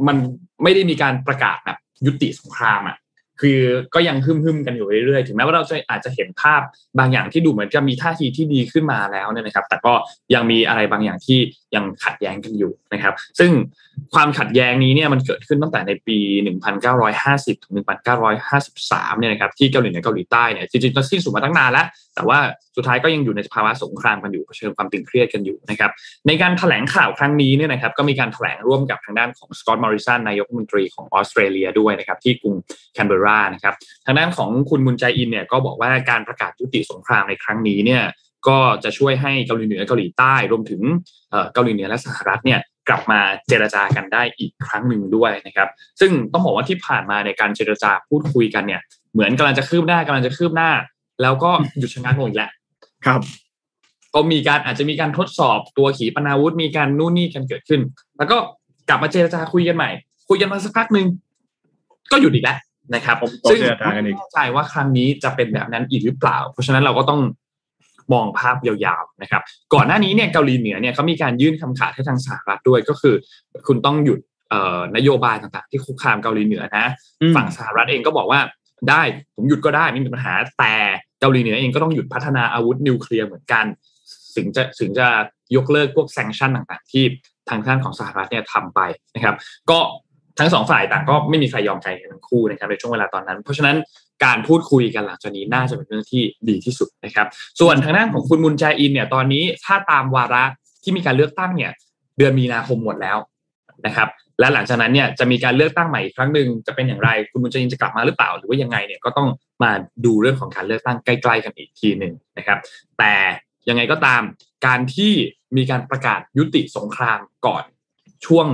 Speaker 2: มันไม่ได้มีการประกาศแบบยุติสงครามอะคือก็ยังฮึ่มๆกันอยู่เรื่อยๆ ถึงแม้ว่าเราจะอาจจะเห็นภาพบางอย่างที่ดูเหมือนจะมีท่าทีที่ดีขึ้นมาแล้วเนี่ยนะครับ แต่ก็ยังมีอะไรบางอย่างที่ ยังขัดแย้งกันอยู่นะครับ ซึ่งความขัดแย้งนี้เนี่ยมันเกิดขึ้นตั้งแต่ในปี 1950 ถึง 1953 เนี่ยนะครับที่เกาหลีเหนือเกาหลีใต้เนี่ยจริงๆก็สิ้นสุดมาตั้งนานแล้ว แต่ว่าสุดท้ายก็ยังอยู่ในภาวะสงครามกันอยู่เผชิญความตึงเครียดกันอยู่นะครับในการถแถลงข่าวครั้งนี้เนี่ยนะครับก็มีการถแถลงร่วมกับทางด้านของสกอตต์มอริสันนายกรัฐมนตรีของออสเตรเลียด้วยนะครับที่กรุงแคนเบรานะครับทางด้านของคุณมุนใจอินเนี่ยก็บอกว่าการประกาศยุติสงครามในครั้งนี้เนี่ย ก็จะช่วยให้เกาหลีเหนือเกาหลีใต้รวมถึงเกาหลีเหนือและสหรัฐเนี่ยกลับมาเจรจากันได้อีกครั้งหนึ่งด้วยนะครับ ซึ่งต้องบอกว่าที่ผ่านมาในการเจรจาพูดคุยกันเนี่ย เหมือนกำลังจะคืบหน้ากำลังจะคืบหน้า แล้วก็หยุดชะงักลงอีกแล้ว
Speaker 3: ครับ
Speaker 2: ก็มีการอาจจะมีการทดสอบตัวขีปนาวุธมีการนู่นนี่กันเกิดขึ้น แล้วก็กลับมาเจรจาคุยกันใหม่ คุยกันมาสักพักหนึ่งก็หยุดอีกแล้วนะครับซึ่งไม่แน่ใจว่าครั้งนี้จะเป็นแบบนั้นอีกหรือเปล่า เพราะฉะนั้นเราก็ต้อง มองภาพยาวๆนะครับ ก่อนหน้านี้เนี่ยเกาหลีเหนือเนี่ยเขามีการยื่นคำขาดให้ทางสหรัฐด้วยก็คือ คุณต้องหยุดนโยบายต่างๆ ที่คุกคามเกาหลีเหนือนะฝั่งสหรัฐเองก็บอกว่าได้ผมหยุดก็ได้ไม่มีปัญหาแต่เกาหลีเหนือเองก็ต้องหยุดพัฒนาอาวุธนิวเคลียร์เหมือนกันถึงจะถึงจะยกเลิกพวกแซงชั่นต่างๆ ที่ทางด้านของสหรัฐเนี่ยทำไปนะครับ ก็ทั้งสองฝ่ายต่างก็ไม่มีใครยอมใครทั้งคู่นะครับในช่วงเวลาตอนนั้น เพราะฉะนั้น การพูดคุยกันหลังจากนี้น่าจะเป็นเรื่องที่ดีที่สุดนะครับ ส่วนทางด้านของคุณมุนจอินเนี่ยตอนนี้ถ้าตามวาระที่มีการเลือกตั้งเนี่ยเดือนมีนาคมหมดแล้วนะครับ และหลังจากนั้นเนี่ยจะมีการเลือกตั้งใหม่อีกครั้งหนึ่งจะเป็นอย่างไรคุณมุนจอินจะกลับมาหรือเปล่า หรือว่ายังไงเนี่ยก็ต้องมาดูเรื่องของการเลือกตั้งใกล้ๆกันอีกทีหนึ่งนะครับ แต่ยังไงก็ตามการที่มีการประกาศยุติสงครามก่อนช่วง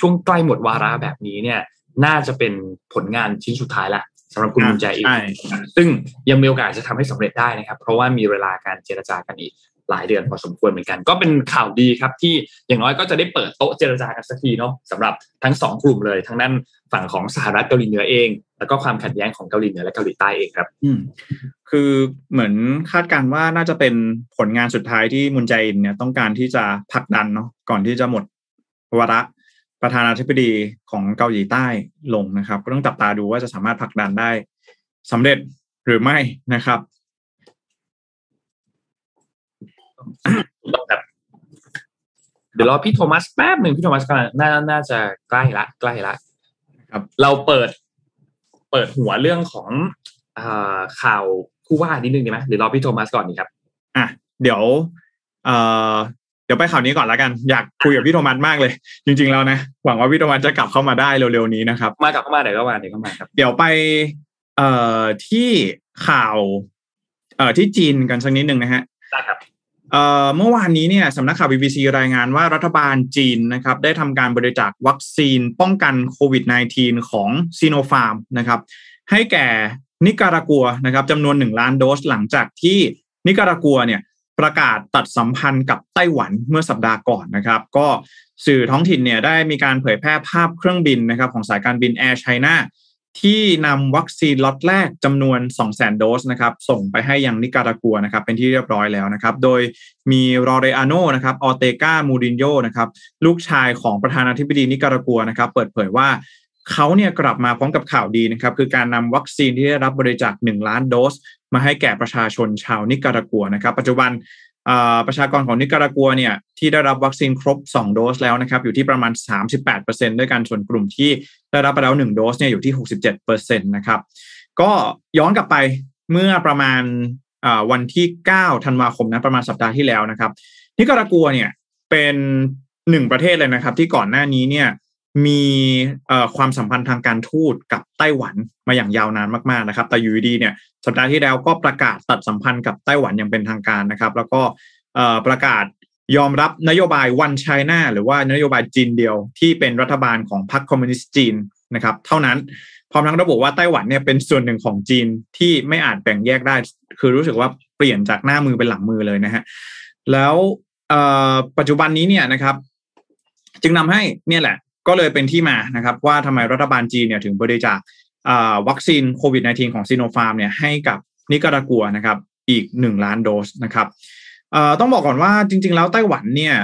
Speaker 2: ช่วงใกล้หมดวาระแบบนี้เนี่ยน่าจะเป็นผลงานชิ้นสุดท้ายละ สำหรับคุณมุนแจอีกซึ่งยังมีโอกาสจะทำให้สำเร็จได้นะครับ เพราะว่ามีเวลาการเจรจากันอีกหลายเดือนพอสมควรเหมือนกัน ก็เป็นข่าวดีครับที่อย่างน้อยก็จะได้เปิดโต๊ะเจรจากันสักทีเนาะสำหรับทั้งสองกลุ่มเลยทั้งนั้นฝั่งของสหรัฐเกาหลีเหนือเอง แล้วก็ความขัดแย้งของเกาหลีเหนือและเกาหลีใต้เองครับ
Speaker 3: อืมคือเหมือนคาดการว่าน่าจะเป็นผลงานสุดท้ายที่มุนใจอินเนี่ยต้องการที่จะผลักดันเนาะก่อนที่จะหมดวาระ ประธานาธิบดีของเกาหลีใต้ลงนะครับ ก็ต้องจับตาดูว่าจะสามารถผลักดันได้สำเร็จหรือไม่นะครับ
Speaker 2: ครับเดี๋ยวรอพี่โทมัสแป๊บหนึ่งพี่โทมัสก็น่าน่าจะใกล้ละใกล้ละ
Speaker 3: ครับ
Speaker 2: เราเปิด เปิดหัวเรื่องของอข่าวผู้ว่านิดนึงดีไหมเดี๋ยวรอพี่โทมัสก่อนดีครับ
Speaker 3: อะ เดี๋ยว เอ่อเดี๋ยวไปข่าวนี้ก่อนแล้วกัน อยากคุยกับพี่โทมัสมากเลย จริง ๆ แล้วนะ หวังว่าพี่โทมัสจะกลับเข้ามาได้เร็วๆนี้นะครับ
Speaker 2: มากลับเข้ามาเดี๋ยวก็มาเดี๋ยวก็มาครับ
Speaker 3: เดี๋ยวไปเอ่อที่ข่าวเอ่อที่จีนกันสักนิดหนึ่งนะฮะ
Speaker 2: ได้ครับ
Speaker 3: เอ่อเมื่อวานนี้เนี่ยสำนักข่าว BBC รายงานว่ารัฐบาลจีนนะครับ ได้ทำการบริจาควัคซีนป้องกันโควิด -19 ของซีโนฟาร์มนะครับ ให้แก่นิการากัวนะครับจำนวน1ล้านโดสหลังจากที่นิการากัวเนี่ย ประกาศตัดสัมพันธ์กับไต้หวันเมื่อสัปดาห์ก่อนนะครับ ก็สื่อท้องถิ่นเนี่ยได้มีการเผยแพร่ภาพเครื่องบินนะครับของสายการบิน Air Chinaที่นำวัคซีนล็อตแรกจำนวน 200,000 โดสนะครับส่งไปให้ยังนิการากัวนะครับเป็นที่เรียบร้อยแล้วนะครับ โดยมีรอเรอาโนนะครับออเตกามูรินโยนะครับลูกชายของประธานาธิบดีนิการากัวนะครับเปิดเผยว่าเขาเนี่ยกลับมาพร้อมกับข่าวดีนะครับคือการนำวัคซีนที่ได้รับบริจาค 1 ล้านโดส มาให้แก่ประชาชนชาวนิการากัวนะครับ ปัจจุบันประชากรของนิการากัวเนี่ยที่ได้รับวัคซีนครบ 2 โดสแล้วนะครับอยู่ที่ประมาณ 38%ด้วยกันส่วนกลุ่มที่ได้รับไปแล้ว 1 โดสเนี่ยอยู่ที่ 67%นะครับก็ย้อนกลับไปเมื่อประมาณวันที่ 9 ธันวาคมนะประมาณสัปดาห์ที่แล้วนะครับนิการากัวเนี่ยเป็นหนึ่งประเทศเลยนะครับ ที่ก่อนหน้านี้เนี่ย มีความสัมพันธ์ทางการทูตกับไต้หวันมาอย่างยาวนานมากๆนะครับ แต่อยู่ดีเนี่ยสัปดาห์ที่แล้วก็ประกาศตัดสัมพันธ์กับไต้หวันอย่างเป็นทางการนะครับ แล้วก็ประกาศยอมรับนโยบายวันไชน่าหรือว่านโยบายจีนเดียวที่เป็นรัฐบาลของพรรคคอมมิวนิสต์จีนนะครับ เท่านั้นพร้อมทั้งระบุว่าไต้หวันเนี่ยเป็นส่วนหนึ่งของจีนที่ไม่อาจแบ่งแยกได้ คือรู้สึกว่าเปลี่ยนจากหน้ามือเป็นหลังมือเลยนะฮะแล้วปัจจุบันนี้เนี่ยนะครับ จึงนำให้เนี่ยแหละ ก็เลยเป็นที่มานะครับว่าทำไมรัฐบาลจีนเนี่ยถึงบริจาควัคซีนโควิด -19 ของซีโนฟาร์มเนี่ยให้กับนิการากัวนะครับอีก 1 ล้านโดสนะครับต้องบอกก่อนว่าจริง ๆ แล้วไต้หวันเนี่ย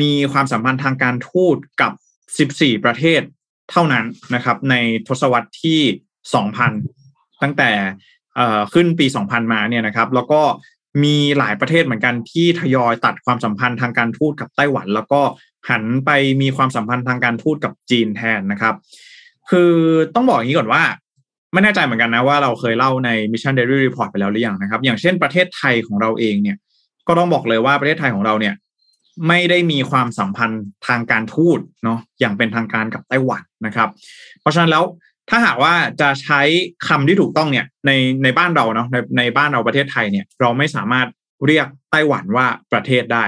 Speaker 3: มีความสัมพันธ์ทางการทูตกับ 14 ประเทศเท่านั้นนะครับในทศวรรษที่ 2000 ตั้งแต่ขึ้นปี 2000 มาเนี่ยนะครับแล้วก็มีหลายประเทศเหมือนกันที่ทยอยตัดความสัมพันธ์ทางการทูตกับไต้หวัน แล้วก็ หันไปมีความสัมพันธ์ทางการทูตกับจีนแทนนะครับ คือต้องบอกอย่างนี้ก่อนว่า ไม่แน่ใจเหมือนกันนะว่าเราเคยเล่าใน Mission Daily Report ไปแล้วหรือยังนะครับ อย่างเช่นประเทศไทยของเราเองเนี่ย ก็ต้องบอกเลยว่าประเทศไทยของเราเนี่ยไม่ได้มีความสัมพันธ์ทางการทูตเนาะอย่างเป็นทางการกับไต้หวันนะครับ เพราะฉะนั้นแล้วถ้าหากว่าจะใช้คำที่ถูกต้องเนี่ยในในบ้านเราเนาะในในบ้านเราประเทศไทยเนี่ย เราไม่สามารถเรียกไต้หวันว่าประเทศได้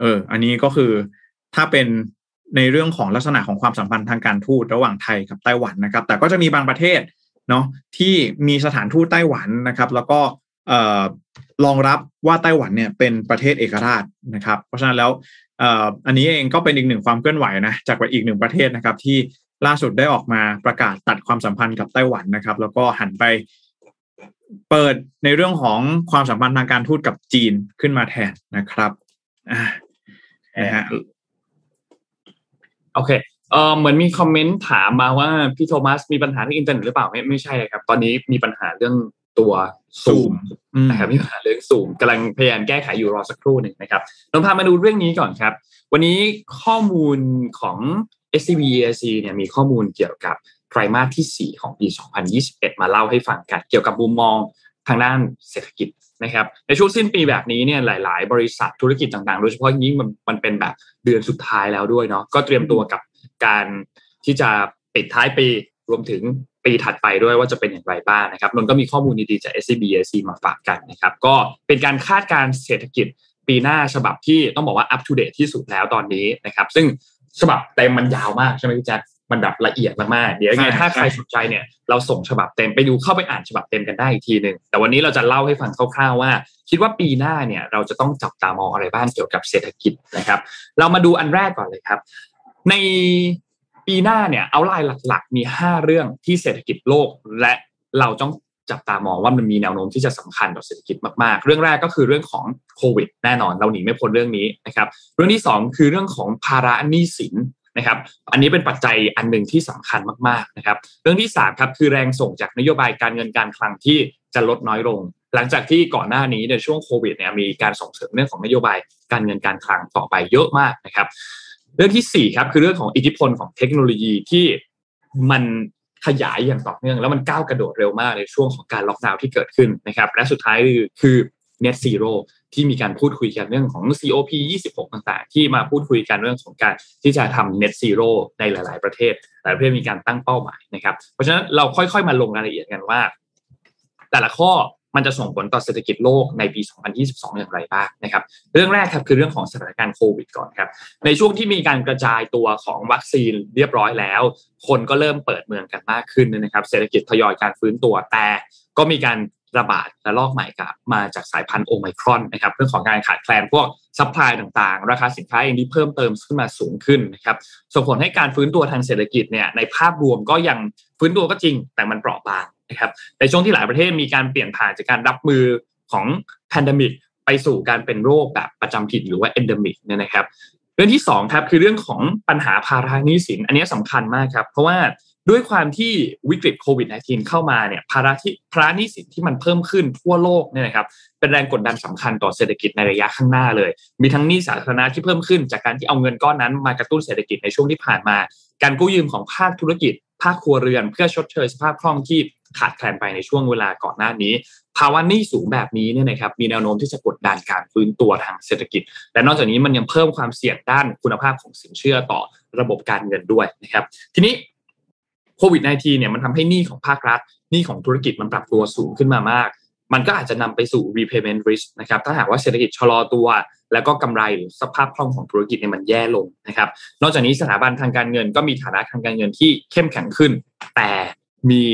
Speaker 3: เออ อันนี้ก็คือ ถ้าเป็นในเรื่องของลักษณะของความสัมพันธ์ทางการทูตระหว่างไทยกับไต้หวันนะครับ แต่ก็จะมีบางประเทศเนาะที่มีสถานทูตไต้หวันนะครับ แล้วก็เอ่อรองรับว่าไต้หวันเนี่ยเป็นประเทศเอกราชนะครับ เพราะฉะนั้นแล้วอ,อันนี้เองก็เป็นอีกหนึ่งความเคลื่อนไหวนะจากอีกหนึ่งประเทศนะครับ ที่ล่าสุดได้ออกมาประกาศตัดความสัมพันธ์กับไต้หวันนะครับ แล้วก็หันไปเปิดในเรื่องของความสัมพันธ์ทางการทูตกับจีนขึ้นมาแทนนะครับอ่านะฮะ
Speaker 2: โอเคเออเหมือนมี comment ถามมาว่าพี่โทมัสมีปัญหาเรื่องอินเทอร์เน็ตหรือเปล่าไม่ไม่ใช่เลยครับ ตอนนี้มีปัญหาเรื่องตัวซูมนะครับมีปัญหาเรื่องซูมกำลังพยายามแก้ไขอยู่รอสักครู่หนึ่งนะครับเราพามาดูเรื่องนี้ก่อนครับ วันนี้ข้อมูลของ SCB EIC เนี่ยมีข้อมูลเกี่ยวกับไตรมาสที่ 4 ของปี 2021 มาเล่าให้ฟังกัน เกี่ยวกับมุมมอง ทางด้านเศรษฐกิจนะครับในช่วงสิ้นปีแบบนี้เนี่ยหลาย ๆ บริษัทธุรกิจต่างๆ โดยเฉพาะยิ่งมันมันเป็นแบบเดือนสุดท้ายแล้วด้วยเนาะก็เตรียมตัวกับการที่จะปิดท้ายปีรวมถึงปีถัดไปด้วยว่าจะเป็นอย่างไรบ้างนะครับนนก็มีข้อมูลดีๆจาก SCB ERC มาฝากกันนะครับ ก็เป็นการคาดการเศรษฐกิจปีหน้าฉบับที่ต้องบอกว่า up to date ที่สุดแล้วตอนนี้นะครับ ซึ่งฉบับเต็มมันยาวมากใช่ไหมพี่แจ๊ค มันแบบละเอียดมากๆเดี๋ยวยังไงถ้าใครสนใจเนี่ยเราส่งฉบับเต็มไปดูเข้าไปอ่านฉบับเต็มกันได้อีกทีหนึ่งแต่วันนี้เราจะเล่าให้ฟังคร่าวๆว่า คิดว่าปีหน้าเนี่ยเราจะต้องจับตามองอะไรบ้างเกี่ยวกับเศรษฐกิจนะครับ เรามาดูอันแรกก่อนเลยครับ ในปีหน้าเนี่ยเอาไลน์หลักๆ มี 5 เรื่องที่เศรษฐกิจโลกและเราต้องจับตามองว่ามันมีแนวโน้มที่จะสำคัญต่อเศรษฐกิจมากๆ เรื่องแรกก็คือเรื่องของโควิดแน่นอนเราหนีไม่พ้นเรื่องนี้นะครับ เรื่องที่ 2 คือเรื่องของภาระหนี้สิน นะครับ อันนี้เป็นปัจจัยอันหนึ่งที่สำคัญมากๆนะครับ เรื่องที่3ครับคือแรงส่งจากนโยบายการเงินการคลังที่จะลดน้อยลง หลังจากที่ก่อนหน้านี้ในช่วงโควิดเนี่ยมีการส่งเสริมเรื่องของนโยบายการเงินการคลังต่อไปเยอะมากนะครับ เรื่องที่4ครับคือเรื่องของอิทธิพลของเทคโนโลยีที่มันขยายอย่างต่อเนื่อง แล้วมันก้าวกระโดดเร็วมากในช่วงของการล็อกดาวน์ที่เกิดขึ้นนะครับ และสุดท้ายคือ net zero ที่มีการพูดคุยกันเรื่องของ COP 26 ต่างๆ ที่มาพูดคุยกันเรื่องของการที่จะทำ net zero ในหลาย ๆ ประเทศ หลายประเทศมีการตั้งเป้าหมายนะครับ เพราะฉะนั้นเราค่อยๆ มาลงรายละเอียดกันว่า แต่ละข้อมันจะส่งผลต่อเศรษฐกิจโลกในปี 2022 อย่างไรบ้างนะครับ เรื่องแรกครับคือเรื่องของสถานการณ์โควิดก่อนครับ ในช่วงที่มีการกระจายตัวของวัคซีนเรียบร้อยแล้ว คนก็เริ่มเปิดเมืองกันมากขึ้นนะครับ เศรษฐกิจทยอยการฟื้นตัวแต่ก็มีการ ระบาดระลอกใหม่กับมาจากสายพันธุ์โอไมครอนนะครับเรื่องของการขาดแคลนพวกsupply ต่างๆ ราคาสินค้าเองที่เพิ่มเติมขึ้นมาสูงขึ้นนะครับส่งผลให้การฟื้นตัวทางเศรษฐกิจเนี่ยในภาพรวมก็ยังฟื้นตัวก็จริง แต่มันเปราะบางนะครับในช่วงที่หลายประเทศมีการเปลี่ยนผ่านจากการรับมือของ pandemic ไปสู่การเป็นโรคแบบประจำถิ่นหรือว่า endemic เนี่ยนะครับ เรื่องที่2ครับคือเรื่องของปัญหาภาระหนี้สิน อันนี้สำคัญมากครับ เพราะว่า ด้วยความที่วิกฤตโควิด -19 เข้ามาเนี่ยภาระที่ภาระหนี้สินที่มันเพิ่มขึ้นทั่วโลกเนี่ยนะครับเป็นแรงกดดันสำคัญต่อเศรษฐกิจในระยะข้างหน้าเลย มีทั้งหนี้สาธารณะที่เพิ่มขึ้น จากการที่เอาเงินก้อนนั้นมากระตุ้นเศรษฐกิจในช่วงที่ผ่านมา การกู้ยืมของภาคธุรกิจ ภาคครัวเรือน เพื่อชดเชยสภาพคล่องที่ขาดแคลนไปในช่วงเวลาก่อนหน้านี้ ภาวะหนี้สูงแบบนี้เนี่ยนะครับมีแนวโน้มที่จะกดดันการฟื้นตัวทางเศรษฐกิจ และนอกจากนี้มันยังเพิ่มความเสี่ยงด้านคุณภาพของสินเชื่อต่อระบบการเงินด้วยนะครับ ทีนี้ โควิด -19 เนี่ยมันทำให้หนี้ของภาครัฐหนี้ของธุรกิจมันปรับตัวสูงขึ้นมามาก มันก็อาจจะนำไปสู่ repayment risk นะครับถ้าหากว่าเศรษฐกิจชะลอตัว แล้วก็กำไรหรือสภาพคล่องของธุรกิจเนี่ยมันแย่ลงนะครับนอกจากนี้สถาบันทางการเงินก็มีฐานะทางการเงินที่เข้มแข็งขึ้น แต่มี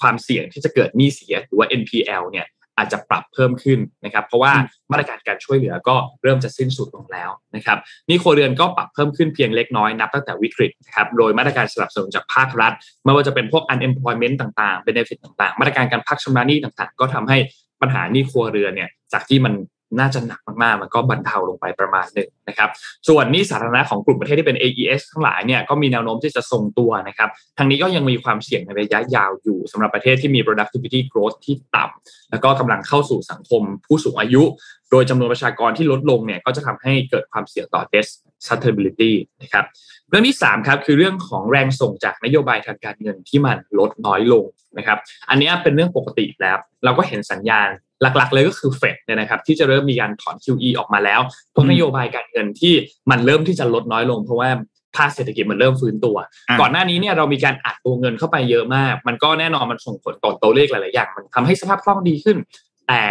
Speaker 2: ความเสี่ยงที่จะเกิดหนี้เสียหรือว่า NPL เนี่ย อาจจะปรับเพิ่มขึ้นนะครับเพราะว่ามาตรการการช่วยเหลือก็เริ่มจะสิ้นสุดลงแล้วนะครับนี่ครัวเรือนก็ปรับเพิ่มขึ้นเพียงเล็กน้อยนับตั้งแต่วิกฤตนะครับโดยมาตรการสนับสนุนจากภาครัฐ ไม่ว่าจะเป็นพวก unemployment ต่างๆ benefit ต่างๆ มาตรการการพักชำระหนี้ต่างๆ ก็ทำให้ปัญหาหนี้ครัวเรือนเนี่ยจากที่มันน่าจะหนักมากๆ มันก็บรรเทาลงไปประมาณหนึ่งนะครับส่วนนี้สาธารณะของกลุ่มประเทศที่เป็น AES ทั้งหลายเนี่ยก็มีแนวโน้มที่จะทรงตัวนะครับทางนี้ก็ยังมีความเสี่ยงในระยะยาวอยู่สำหรับประเทศที่มี productivity growth ที่ต่ำแล้วก็กำลังเข้าสู่สังคมผู้สูงอายุ โดยจำนวนประชากรที่ลดลงเนี่ยก็จะทำให้เกิดความเสี่ยงต่อ debt sustainability นะครับเรื่องที่3ครับคือเรื่องของแรงส่งจากนโยบายทางการเงินที่มันลดน้อยลงนะครับอันนี้เป็นเรื่องปกติแล้ว เราก็เห็นสัญญาณหลักๆ เลยก็คือเฟดเนี่ยนะครับที่จะเริ่มมีการถอน QE ออกมาแล้วเพราะนโยบายการเงินที่มันเริ่มที่จะลดน้อยลง เพราะว่าภาคเศรษฐกิจมันเริ่มฟื้นตัว ก่อนหน้านี้เนี่ยเรามีการอัดตัวเงินเข้าไปเยอะมาก มันก็แน่นอนมันส่งผลต่อตัวเลขหลายๆอย่าง มันทำให้สภาพคล่องดีขึ้น แต่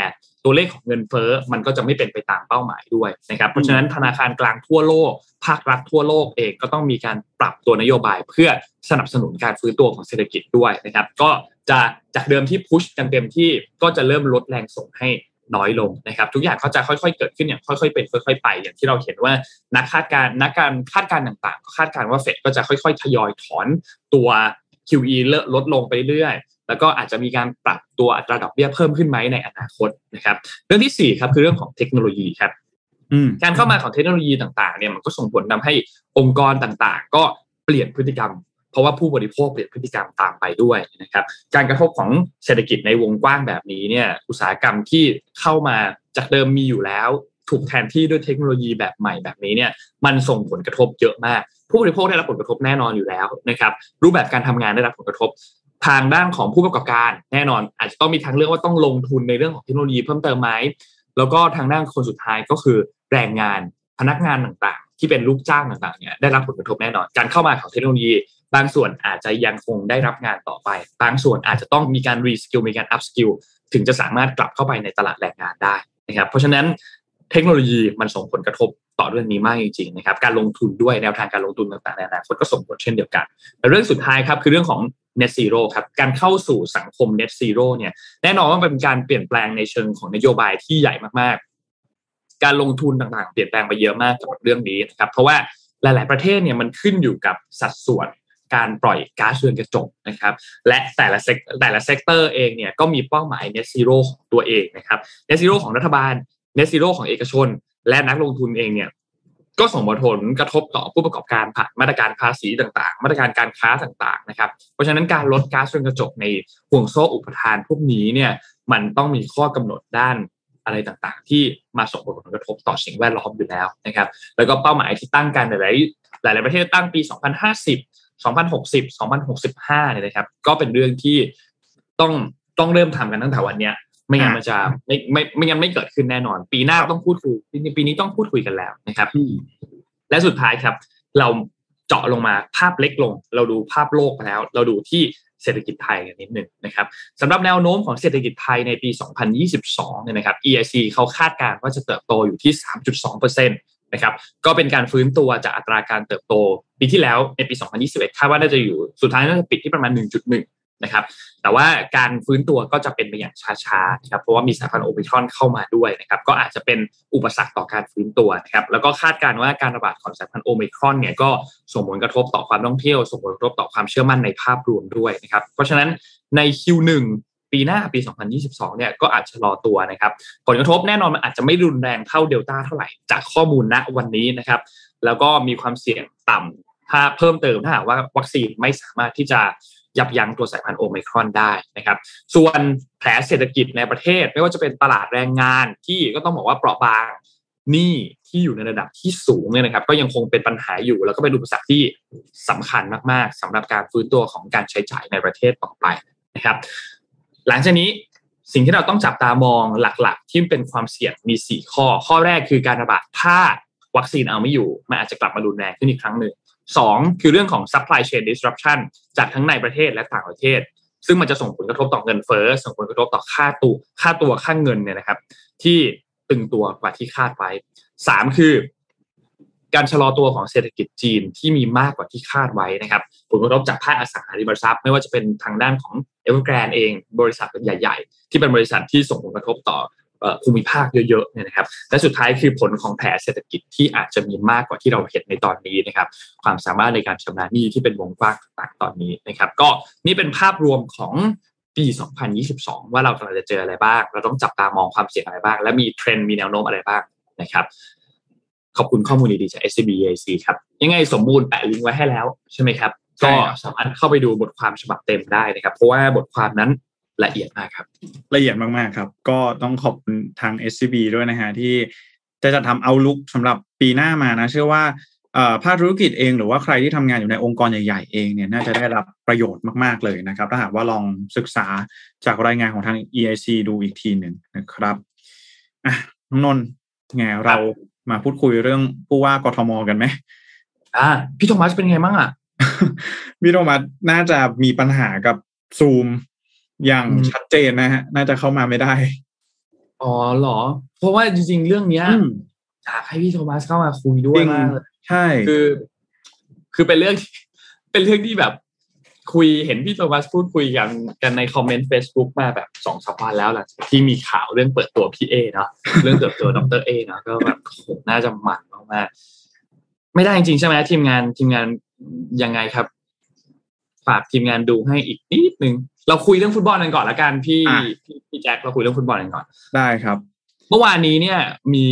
Speaker 2: ตัวเลขของเงินเฟ้อมันก็จะไม่เป็นไปตามเป้าหมายด้วยนะครับ เพราะฉะนั้นธนาคารกลางทั่วโลก ภาครัฐทั่วโลกเองก็ต้องมีการปรับตัวนโยบาย เพื่อสนับสนุนการฟื้นตัวของเศรษฐกิจด้วยนะครับ ก็จะจากเดิมที่พุชกันเต็มที่ก็จะเริ่มลดแรงส่งให้ น้อยลงนะครับ ทุกอย่างก็จะค่อยๆเกิดขึ้นอย่างค่อยๆเป็นค่อย ๆ ไป อย่างที่เราเห็นว่านักคาดการนักการคาดการต่างๆคาดการว่าเฟดก็จะค่อยๆทยอยถอนตัว QE ลดลงไปเรื่อยแล้วก็อาจจะมีการปรับตัวอัตราดอกเบี้ยเพิ่มขึ้นไหมในอนาคตนะครับ เรื่องที่4ครับคือเรื่องของเทคโนโลยีครับการเข้ามาของเทคโนโลยีต่างๆเนี่ยมันก็ส่งผลทาให้องค์กรต่างๆ ก็เปลี่ยนพฤติกรรม เพราะว่าผู้บริโภคเปลี่ยนพฤติกรรมตามไปด้วยนะครับการกระทบของเศรษฐกิจในวงกว้างแบบนี้เนี่ยอุตสาหกรรมที่เข้ามาจากเดิมมีอยู่แล้ว ถูกแทนที่ด้วยเทคโนโลยีแบบใหม่แบบนี้เนี่ยมันส่งผลกระทบเยอะมาก ผู้บริโภคได้รับผลกระทบแน่นอนอยู่แล้วนะครับรูปแบบการทำงานได้รับผลกระทบทางด้านของผู้ประกอบการแน่นอน อาจจะต้องมีทางเรื่องว่าต้องลงทุนในเรื่องของเทคโนโลยีเพิ่มเติมไหมแล้วก็ทางด้านคนสุดท้ายก็คือแรงงานพนักงานต่าง ที่เป็นลูกจ้างต่างๆเนี่ยได้รับผลกระทบแน่นอน การเข้ามาของเทคโนโลยี บางส่วนอาจจะยังคงได้รับงานต่อไป บางส่วนอาจจะต้องมีการ reskill มีการ upskill ถึงจะสามารถกลับเข้าไปในตลาดแรงงานได้นะครับเพราะฉะนั้นเทคโนโลยีมันส่งผลกระทบต่อเรื่องนี้มากจริงๆนะครับการลงทุนด้วยแนวทางการลงทุนต่างๆในอนาคตก็ส่งผลเช่นเดียวกันแต่เรื่องสุดท้ายครับคือเรื่องของ net zero ครับการเข้าสู่สังคม net zero เนี่ยแน่นอนว่าเป็นการเปลี่ยนแปลงในเชิงของนโยบายที่ใหญ่มากๆ การลงทุนต่างๆ เปลี่ยนแปลงไปเยอะมากกับเรื่องนี้นะครับเพราะว่าหลาย ๆ ประเทศเนี่ยมันขึ้นอยู่กับสัดส่วนการปล่อยก๊าซเรือนกระจกนะครับและแต่ละ sec แต่ละ sector เองเนี่ยก็มีเป้าหมาย net zero ของตัวเองนะครับ net zero ของรัฐบาล net zero ของเอกชน และนักลงทุนเองเนี่ยก็ส่งผลกระทบต่อผู้ประกอบการผ่านมาตรการภาษีต่างๆ มาตรการการค้าต่างๆนะครับ เพราะฉะนั้นการลดก๊าซเรือนกระจกในห่วงโซ่อุปทานพวกนี้เนี่ยมันต้องมีข้อกำหนดด้าน อะไรต่างๆ ที่มาส่งผลกระทบต่อสิ่งแวดล้อมอยู่แล้วนะครับ แล้วก็เป้าหมายที่ตั้งกันหลายหลาย ๆ ประเทศตั้งปี 2050 2060 2065เนี่ยนะครับ ก็เป็นเรื่องที่ต้องต้องเริ่มทำกันตั้งแต่วันเนี้ย ไม่งั้นมันจะไม่ไม่ไม่งั้นไม่เกิดขึ้นแน่นอน ปีหน้าต้องพูดคุยปีนี้ต้องพูดคุยกันแล้วนะครับ และสุดท้ายครับ เราเจาะลงมาภาพเล็กลง เราดูภาพโลกไปแล้ว เราดูที่ เศรษฐกิจไทยกันนิดหนึ่งนะครับสำหรับแนวโน้มของเศรษฐกิจไทยในปี 2022 เนี่ยนะครับ EIC เขาคาดการณ์ว่าจะเติบโตอยู่ที่ 3.2%นะครับก็เป็นการฟื้นตัวจากอัตราการเติบโต ปีที่แล้วในปี 2021 คาดว่าน่าจะอยู่สุดท้ายน่าจะปิดที่ประมาณ 1.1 นะครับ แต่ว่าการฟื้นตัวก็จะเป็นไปอย่างช้าๆนะครับเพราะว่ามีสายพันธุ์โอมิครอนเข้ามาด้วยนะครับ ก็อาจจะเป็นอุปสรรคต่อการฟื้นตัวนะครับแล้วก็คาดการณ์ว่าการระบาดของสายพันธุ์โอมิครอนเนี่ยก็ส่งผลกระทบต่อความท่องเที่ยวส่งผลกระทบต่อความเชื่อมั่นในภาพรวมด้วยนะครับ เพราะฉะนั้นใน Q1 ปีหน้าปี 2022 เนี่ยก็อาจจะรอตัวนะครับ ผลกระทบแน่นอนมันอาจจะไม่รุนแรงเท่าเดลต้าเท่าไหร่จากข้อมูลณวันนี้นะครับ แล้วก็มีความเสี่ยงต่ำถ้าเพิ่มเติมถ้าหากว่าวัคซีนไม่สามารถที่จะ ยับยั้งตัวสายพันธุ์โอไมครอนได้นะครับ ส่วนแผลเศรษฐกิจในประเทศ ไม่ว่าจะเป็นตลาดแรงงานที่ก็ต้องบอกว่าเปราะบางหนี้ที่อยู่ในระดับที่สูงเนี่ยนะครับ ก็ยังคงเป็นปัญหาอยู่ แล้วก็เป็นอุปสรรคที่สำคัญมากๆสำหรับการฟื้นตัวของการใช้จ่ายในประเทศต่อไปนะครับ หลังจากนี้สิ่งที่เราต้องจับตามองหลักๆ ที่เป็นความเสี่ยงมี 4 ข้อ ข้อแรกคือการระบาดถ้าวัคซีนเอาไม่อยู่มันอาจจะกลับมารุนแรงขึ้นอีกครั้งหนึ่ง สองคือเรื่องของ supply chain disruption จากทั้งในประเทศและต่างประเทศ ซึ่งมันจะส่งผลกระทบต่อเงินเฟ้อส่งผลกระทบต่อค่าตัวค่าตัวค่าเงินเนี่ยนะครับ ที่ตึงตัวกว่าที่คาดไว้สามคือ การชะลอตัวของเศรษฐกิจจีนที่มีมากกว่าที่คาดไว้นะครับ ผลกระทบจากภาคอสังหาริมทรัพย์ไม่ว่าจะเป็นทางด้านของเอเวอร์แกรนด์เองบริษัทใหญ่ ๆ ที่เป็นบริษัทที่ส่งผลกระทบต่อ ภูมิภาคเยอะๆเนี่ยนะครับและสุดท้ายคือผลของแผลเศรษฐกิจที่อาจจะมีมากกว่าที่เราเห็นในตอนนี้นะครับความสามารถในการชำระหนี้ที่เป็นวงกว้างต่างตอนนี้นะครับก็นี่เป็นภาพรวมของปี 2022 ว่าเรากำลังจะเจออะไรบ้าง เราต้องจับตามองความเสี่ยงอะไรบ้าง และมีเทรนด์มีแนวโน้มอะไรบ้างนะครับขอบคุณข้อมูลดีๆจาก SCB EIC ครับ ยังไงสมบูรณ์แปะลิงก์ไว้ให้แล้วใช่ไหมครับ ก็สามารถเข้าไปดูบทความฉบับเต็มได้นะครับ เพราะว่าบทความนั้น ละเอียดมากครับ
Speaker 3: ละเอียดมากๆครับ ก็ต้องขอบคุณทาง SCB ด้วยนะฮะที่จะจัดทำเอาลุกสำหรับปีหน้ามานะ เชื่อว่าภาคธุรกิจเองหรือว่าใครที่ทำงานอยู่ในองค์กรใหญ่ ๆ เองเนี่ยน่าจะได้รับประโยชน์มากๆเลยนะครับ ถ้าหากว่าลองศึกษาจากรายงานของทาง EIC ดูอีกทีหนึ่งนะครับอะน้องนนท์ไงเรามาพูดคุยเรื่องผู้ว่ากทมกันไหม
Speaker 2: อ่าพี่โทมัสเป็นไงบ้างอะ
Speaker 3: พี่โทมัสน่าจะมีปัญหากับซูม อย่างชัดเจนนะฮะ น่าจะเข้ามาไม่ได้
Speaker 2: อ๋อเหรอ เพราะว่าจริง ๆ เรื่องเนี้ยอยากให้พี่โทมัสเข้ามาคุยด้วยมาก
Speaker 3: ใช่
Speaker 2: คือ คือเป็นเรื่อง เป็นเรื่องที่แบบคุยเห็นพี่โทมัสพูดคุยกันกันในคอมเมนต์ Facebook มาแบบสองสามวันแล้วหลังจากที่มีข่าวเรื่องเปิดตัวพี่เอเนาะเรื่องเติบโตดรเอเนาะก็แบบน่าจะมันมากๆไม่ได้จริงใช่ไหมทีมงานทีมงานยังไงครับ ฝากทีมงานดูให้อีกนิดนึง เราคุยเรื่องฟุตบอลกันก่อนละกันพี่พี่แจ็คเราคุยเรื่องฟุตบอลกันก่อน
Speaker 3: ได้ครับ
Speaker 2: เมื่อวานนี้เนี่ยมี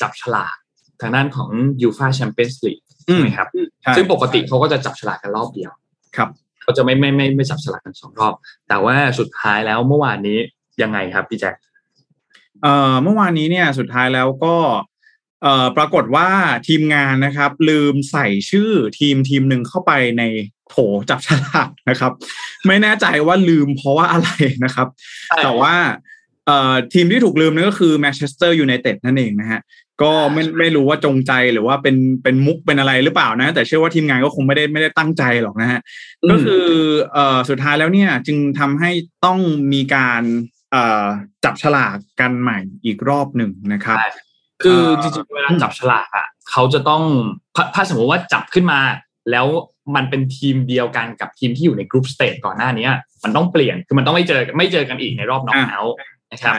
Speaker 2: จับฉลากทางด้านของยูฟาแชมเปี้ยนส์ลีกใช่ไหมครับ ซึ่งปกติเขาก็จะจับฉลากกันรอบเดียว
Speaker 3: ครับ
Speaker 2: เขาจะไม่ไม่ไม่ไม่จับฉลากกันสองรอบ แต่ว่าสุดท้ายแล้วเมื่อวานนี้ยังไงครับพี่แจ็ค
Speaker 3: เอ่อเมื่อวานนี้เนี่ยสุดท้ายแล้วก็เอ่อปรากฏว่าทีมงานนะครับ ลืมใส่ชื่อทีมทีมหนึ่งเข้าไปในโถจับฉลากนะครับ ไม่แน่ใจว่าลืมเพราะว่าอะไรนะครับ แต่ว่าเอ่อทีมที่ถูกลืมนั่นก็คือแมนเชสเตอร์ยูไนเต็ดนั่นเองนะฮะก็ไม่ไม่รู้ว่าจงใจหรือว่าเป็นเป็นมุกเป็นอะไรหรือเปล่านะ แต่เชื่อว่าทีมงานก็คงไม่ได้ไม่ได้ตั้งใจหรอกนะฮะก็คือเอ่อสุดท้ายแล้วเนี่ย จึงทำให้ต้องมีการเอ่อจับฉลากกันใหม่อีกรอบหนึ่งนะครับ
Speaker 2: คือจริงๆเวลาจับฉลากอะเขาจะต้องถ้าสมมติว่าจับขึ้นมา แล้วมันเป็นทีมเดียวกันกับทีมที่อยู่ใน group stage ก่อนหน้านี้มันต้องเปลี่ยนคือมันต้องไม่เจอไม่เจอกันอีกในรอบน็อกเอาท์นะครับ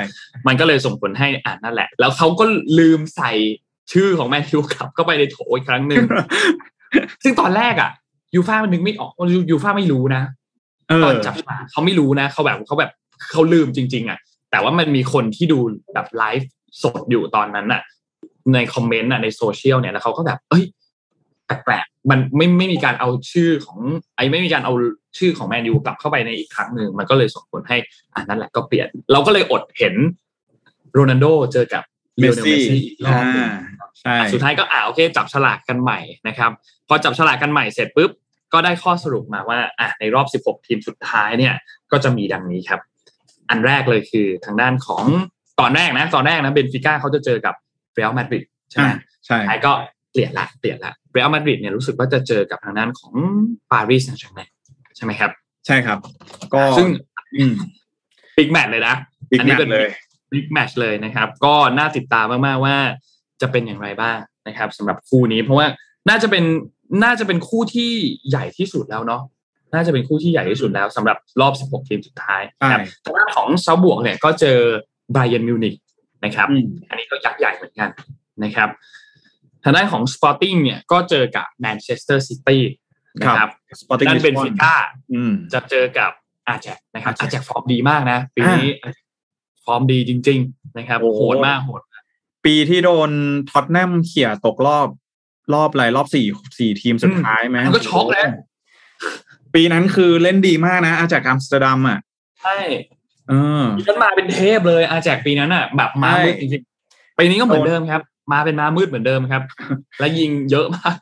Speaker 2: มันก็เลยส่งผลให้อ่านั่นแหละ แล้วเขาก็ลืมใส่ชื่อของแมนยูกลับเข้าไปในโถอีกครั้งหนึ่งซึ่งตอนแรกอะยูฟ่ามันนึกไม่ออกยูฟ่าไม่รู้นะตอนจับฉลากเขาไม่รู้นะเขาแบบเขาแบบเขาลืมจริง ๆ อะ แต่ว่ามันมีคนที่ดูแบบไลฟ์สดอยู่ตอนนั้นน่ะ ในคอมเมนต์น่ะในโซเชียลเนี่ยแล้วเขาก็แบบ เอ้ย แปลกๆมันไม่ไม่มีการเอาชื่อของไอ้ไม่มีการเอาชื่อของแมนยูกลับเข้าไปในอีกครั้งหนึ่งมันก็เลยส่งผลให้อ่านั่นแหละก็เปลี่ยน เราก็เลยอดเห็นโรนัลโดเจอกับ
Speaker 3: เมสซี่อีกรอบนึง
Speaker 2: สุดท้ายก็อ่าโอเค จับฉลากกันใหม่นะครับ พอจับฉลากกันใหม่เสร็จปุ๊บ ก็ได้ข้อสรุปมาว่าอะในรอบ 16 ทีมสุดท้ายเนี่ย ก็จะมีดังนี้ครับ อันแรกเลยคือทางด้านของตอนแรกนะ ตอนแรกนะเบนฟิก้าเขาจะเจอกับเรอัลมาดริดใช่ไหม
Speaker 3: ใช่
Speaker 2: ก็เปลี่ยนละเปลี่ยนละ เรอัลมาดริดเนี่ยรู้สึกว่าจะเจอกับทางด้านของปารีสแซงต์แชร์แมงใช่ไหมครับ
Speaker 3: ใช่ครับ ก็
Speaker 2: ซึ่ง
Speaker 3: อืม
Speaker 2: บิ๊กแมตช์เลยนะ
Speaker 3: บิ๊กแมตช์อั
Speaker 2: น
Speaker 3: นี้
Speaker 2: เป็น
Speaker 3: เลย
Speaker 2: บิ๊กแมตช์เลยนะครับ ก็น่าติดตามมากๆว่าจะเป็นอย่างไรบ้างนะครับสำหรับคู่นี้เพราะว่าน่าจะเป็นน่าจะเป็นคู่ที่ใหญ่ที่สุดแล้วเนาะน่าจะเป็นคู่ที่ใหญ่ที่สุดแล้วสำหรับรอบ 16 ทีมสุดท้ายนะครับ
Speaker 3: ใช่
Speaker 2: ทางด้านของซัลซ์บวร์กเนี่ยก็เจอบาเยิร์นมิวนิกนะครับ
Speaker 3: อืม
Speaker 2: อันนี้ก็ยักษ์ใหญ่เหมือนกันนะครับ ทางด้านของ Sporting เนี่ยก็เจอกับแมนเชสเตอร์ซิตี้นะครับ
Speaker 3: สปอร์ติ้ง
Speaker 2: ด้านเบนฟิก้า
Speaker 3: อืม
Speaker 2: จะเจอกับอาแจ็กซ์นะครับ
Speaker 3: Ajax
Speaker 2: อาแจ็กซ์ฟอร์มดีมากนะปีนี้ฟอร์มดีจริง ๆ นะครับ
Speaker 3: โอ้โห
Speaker 2: โหดมากโหดมาก
Speaker 3: ปีที่โดนท็อตแนมเขี่ยตกรอบรอบอะไรรอบสี่สี่ทีมสุดท้ายไหม
Speaker 2: มันก็ช็อกแล้ว
Speaker 3: ปีนั้นคือเล่นดีมากนะ อาแจ็กซ์อัมสเตอร์ดัมอะ
Speaker 2: ใช่
Speaker 3: เออ
Speaker 2: ปีนั้นมาเป็นเทพเลยอาแจ็กซ์ปีนั้นอะ แบบมามืด
Speaker 3: ใช่
Speaker 2: จริงๆปีนี้ก็เหมือนเดิมครับ มาเป็นมามืดเหมือนเดิมครับ และยิงเยอะมาก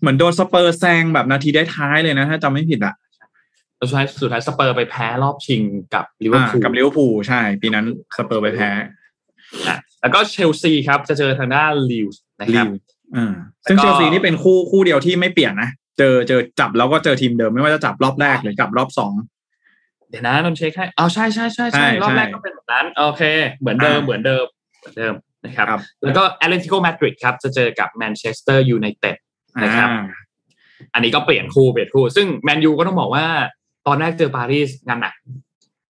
Speaker 3: เหมือนโดนสเปอร์แซงแบบนาทีได้ท้ายเลยนะ ถ้าจำไม่ผิดอะ
Speaker 2: สุดท้ายสุดท้ายสเปอร์ไปแพ้รอบชิงกับลิเวอร์
Speaker 3: อ่า
Speaker 2: พูล
Speaker 3: กับลิเวอร์พูลใช่ ปีนั้นสเปอร์ไปแพ้
Speaker 2: อะแล้วก็เชลซีครับ จะเจอทางด้านลีลล์นะครับ
Speaker 3: อ่าซึ่ง
Speaker 2: แล้วก็
Speaker 3: เชลซีนี่เป็นคู่คู่เดียวที่ไม่เปลี่ยนนะ เจอเจอจับแล้วก็เจอทีมเดิมไม่ว่าจะจับรอบแรกหรือจับรอบสอง
Speaker 2: เดี๋ยวนะนนท์เช็คให้เอาใช่ใช่ใช่
Speaker 3: ใช่
Speaker 2: ใช่รอบแรก
Speaker 3: ใช่
Speaker 2: ก็เป็นแบบนั้น โอเค เหมือนเดิม
Speaker 3: อ่า
Speaker 2: เหมือนเดิมเหมือนเดิม นะครับ
Speaker 3: ครับ
Speaker 2: แล้วก็แอตเลติโกมาดริดครับจะเจอกับแมนเชสเตอร์ยูไนเต็ดนะครับ
Speaker 3: อ่า
Speaker 2: อันนี้ก็เปลี่ยนคู่เปลี่ยนคู่ ซึ่งแมนยูก็ต้องบอกว่า ตอนแรกเจอปารีสงานหนัก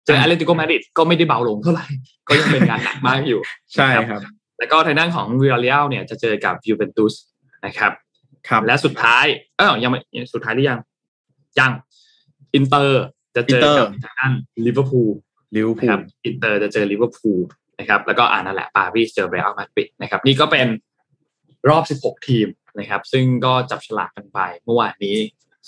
Speaker 2: เจอแอตเลติโกมาดริดก็ไม่ได้เบาลงเท่าไหร่ ก็ยังเป็นงานหนักมากอยู่
Speaker 3: ใช่ครับ
Speaker 2: แล้วก็ทางด้านของวิลลาร์เรอัลเนี่ยจะเจอกับยูเวนตุสนะครับ
Speaker 3: ครับ
Speaker 2: และสุดท้าย เออยังไม่สุดท้ายหรือยัง ยัง อินเตอร์จะเจอกับทางด้านลิเวอร์พูล
Speaker 3: ลิเวอร์พู
Speaker 2: นะครับอินเตอร์จะเจอลิเวอร์พูล นะครับ แล้วก็อ่านั่นแหละปารีสเจอเรอัลมาดริดนะครับ นี่ก็เป็นรอบ 16 ทีมนะครับ ซึ่งก็จับฉลากกันไปเมื่อวานนี้